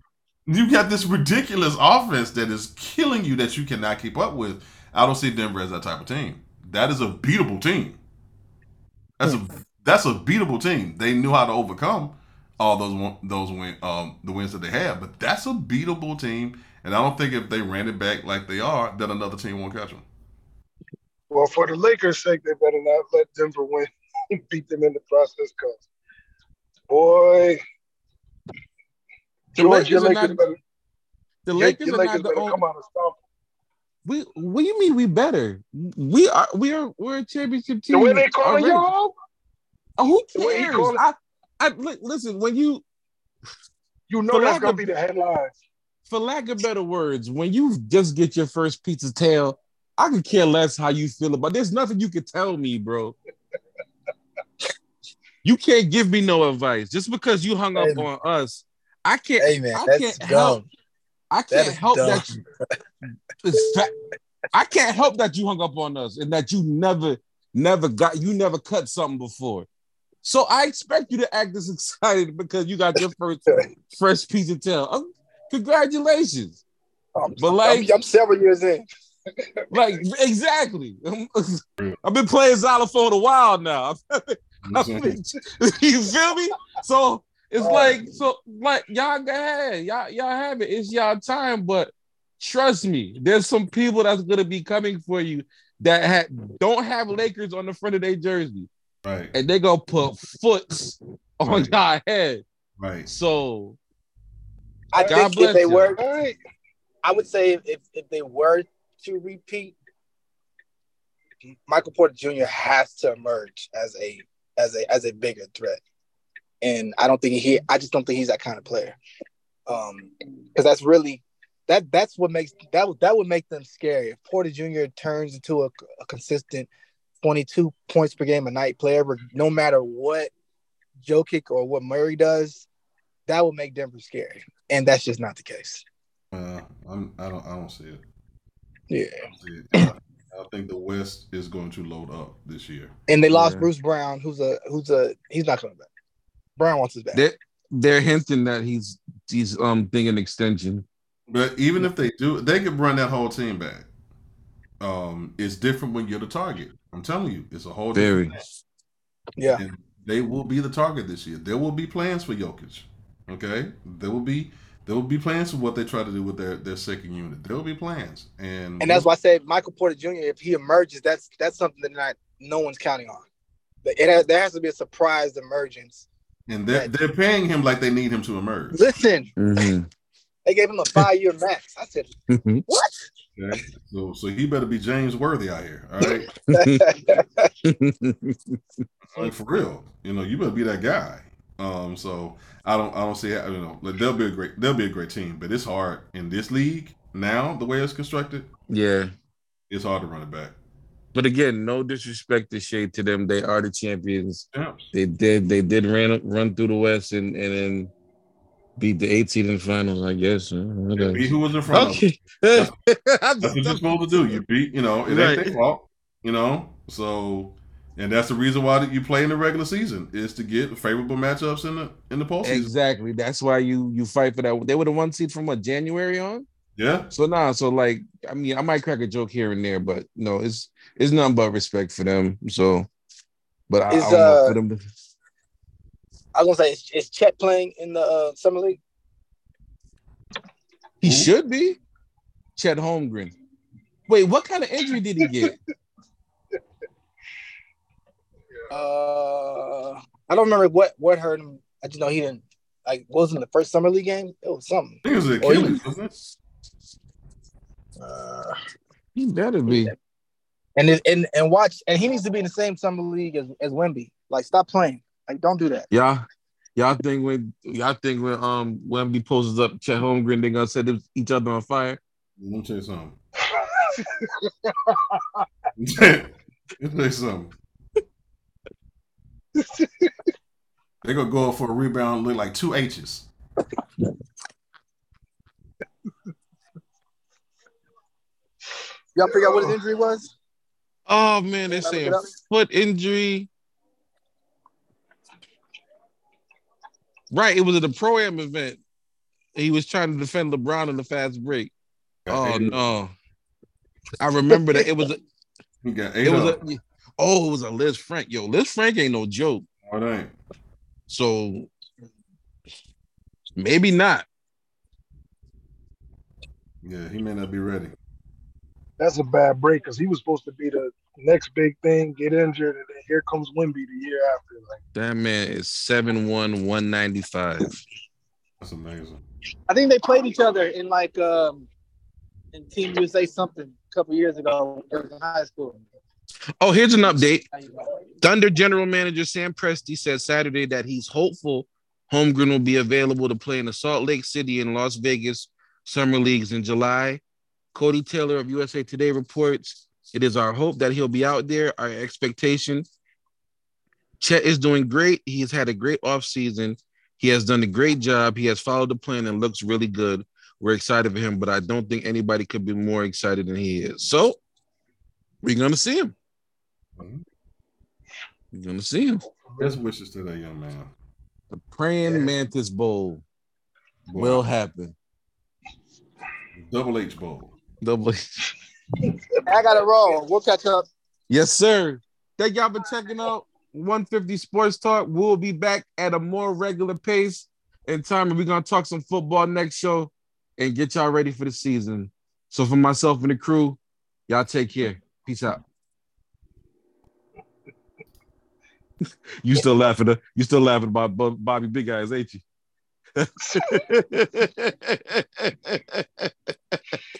you got this ridiculous offense that is killing you that you cannot keep up with. I don't see Denver as that type of team. That is a beatable team. That's a that's a beatable team. They knew how to overcome all those win- those win um the wins that they had, but that's a beatable team. And I don't think if they ran it back like they are, that another team won't catch them. Well, for the Lakers' sake, they better not let Denver win, beat them in the process. Cause boy, The George, Lakers are Lakers not- better, The Lakers are Lakers not the better only. out and stop. We what do you mean we better? We are we are we're a championship team. The way they calling already. y'all, Oh, who the way he cares? I, I listen when you you know that's gonna of- be the headlines. for lack of better words, when you just get your first pizza tail, I could care less how you feel about. There's nothing you can tell me, bro. you can't give me no advice just because you hung up Hey, on us. I can't. Hey man, I that's can't dumb. help. I can't is help dumb. that. You, it's fa- I can't help that you hung up on us and that you never, never got. You never cut something before. So I expect you to act as excited because you got your first fresh of tail. Um, congratulations. I'm, But like- I'm, I'm several years in. Like exactly. I've been playing xylophone a while now. I you feel me? So it's like so like y'all go ahead. Y'all y'all have it. It's y'all time, but trust me, there's some people that's gonna be coming for you that ha- don't have Lakers on the front of their jersey, right, and they gonna put foots on Right. y'all head. right. So I God think bless if they you. were, All right. I would say if, if they were to repeat, Michael Porter Jr. has to emerge as a as a as a bigger threat. And I don't think he I just don't think he's that kind of player. Um because that's really that that's what makes that would that would make them scary. If Porter Jr. turns into a, a consistent 22 points per game a night player, no matter what Jokic or what Murray does, that would make Denver scary. And that's just not the case. Uh, I'm, I don't. I don't see it. Yeah. I see it. I, I think the West is going to load up this year. And they lost Yeah. Bruce Brown, who's a who's a he's not coming back. Brown wants his back. They're, they're hinting that he's he's um thinking extension. But even if they do, they could run that whole team back. Um, it's different when you're the target. I'm telling you, it's a whole Very. different thing. Yeah. And they will be the target this year. There will be plans for Jokic. Okay, there will be there will be plans for what they try to do with their their second unit. There will be plans, and And that's why I said Michael Porter Jr. If he emerges, that's that's something that not no one's counting on. But It has, there has to be a surprise emergence. and they're they're paying him like they need him to emerge. Listen, Mhm. They gave him a five year max. I said, Mhm. what? Okay? So so he better be James Worthy out here. All right, like for real. You know, you better be that guy. Um, so I don't I don't see how you know like, they'll be a great they'll be a great team, but it's hard in this league now the way it's constructed. yeah. It's hard to run it back. But again, no disrespect to shade to them. They are the champions. Yeah. They did they did run run through the West and and then beat the eight seed in the finals, I guess. Whatever. Beat who was in front of them. Okay. That's what you're supposed to do. You beat, you know, it ain't their fault, you know. So, and that's the reason why you play in the regular season is to get favorable matchups in the in the postseason. Exactly. That's why you you fight for that. They were the one seed from what January on. Yeah, So nah. So like, I mean, I might crack a joke here and there, but no, it's it's nothing but respect for them. So, but I, I Is, don't know uh, for them to. I was gonna say, is, is Chet playing in the uh, summer league? He Who? should be. Chet Holmgren. Wait, what kind of injury did he get? Uh, I don't remember what what hurt him. I just know he didn't. Like, wasn't the first summer league game? It was something. I think it was Or he- Achilles, wasn't it? Uh, He better be. and and and watch, and he needs to be in the same summer league as as Wemby. Like, stop playing. Like, don't do that. Y'all, y'all think when y'all think when um Wemby poses up Chet Holmgren, they gonna set each other on fire? Let me tell you something. Let me tell you something. They're gonna go up for a rebound, look like two H's. Y'all figure out what his injury was? Oh man, they Can say look it up? foot injury. Right, it was at a pro am event. He was trying to defend LeBron in the fast break. Oh no, I remember that it was a, He got it was a, oh it was a Lisfranc. Yo, Lisfranc ain't no joke. Oh, All right. So maybe not. Yeah, he may not be ready. That's a bad break because he was supposed to be the next big thing, get injured, and then here comes Wemby the year after. Like, That man is 7'1", 195. That's amazing. I think they played each other in like um in Team USA something a couple years ago. It was in high school. Oh, here's an update. Thunder general manager Sam Presti said Saturday that he's hopeful Holmgren will be available to play in the Salt Lake City and Las Vegas summer leagues in July. Cody Taylor of USA Today reports it is our hope that he'll be out there. Our expectation. Chet is doing great. He has had a great offseason. He has done a great job. He has followed the plan and looks really good. We're excited for him, but I don't think anybody could be more excited than he is. So we're gonna see him. We're gonna see him. Best wishes to that young man. The praying Yeah. mantis bowl Boy, will happen. Double H Bowl. Double. I got to roll. We'll catch up. yes, sir. Thank y'all for checking out 150 Sports Talk. We'll be back at a more regular pace and time, and we're gonna talk some football next show and get y'all ready for the season. So for myself and the crew, y'all take care. Peace out. you still laughing? uh, You still laughing about Bobby Big Eyes, ain't you?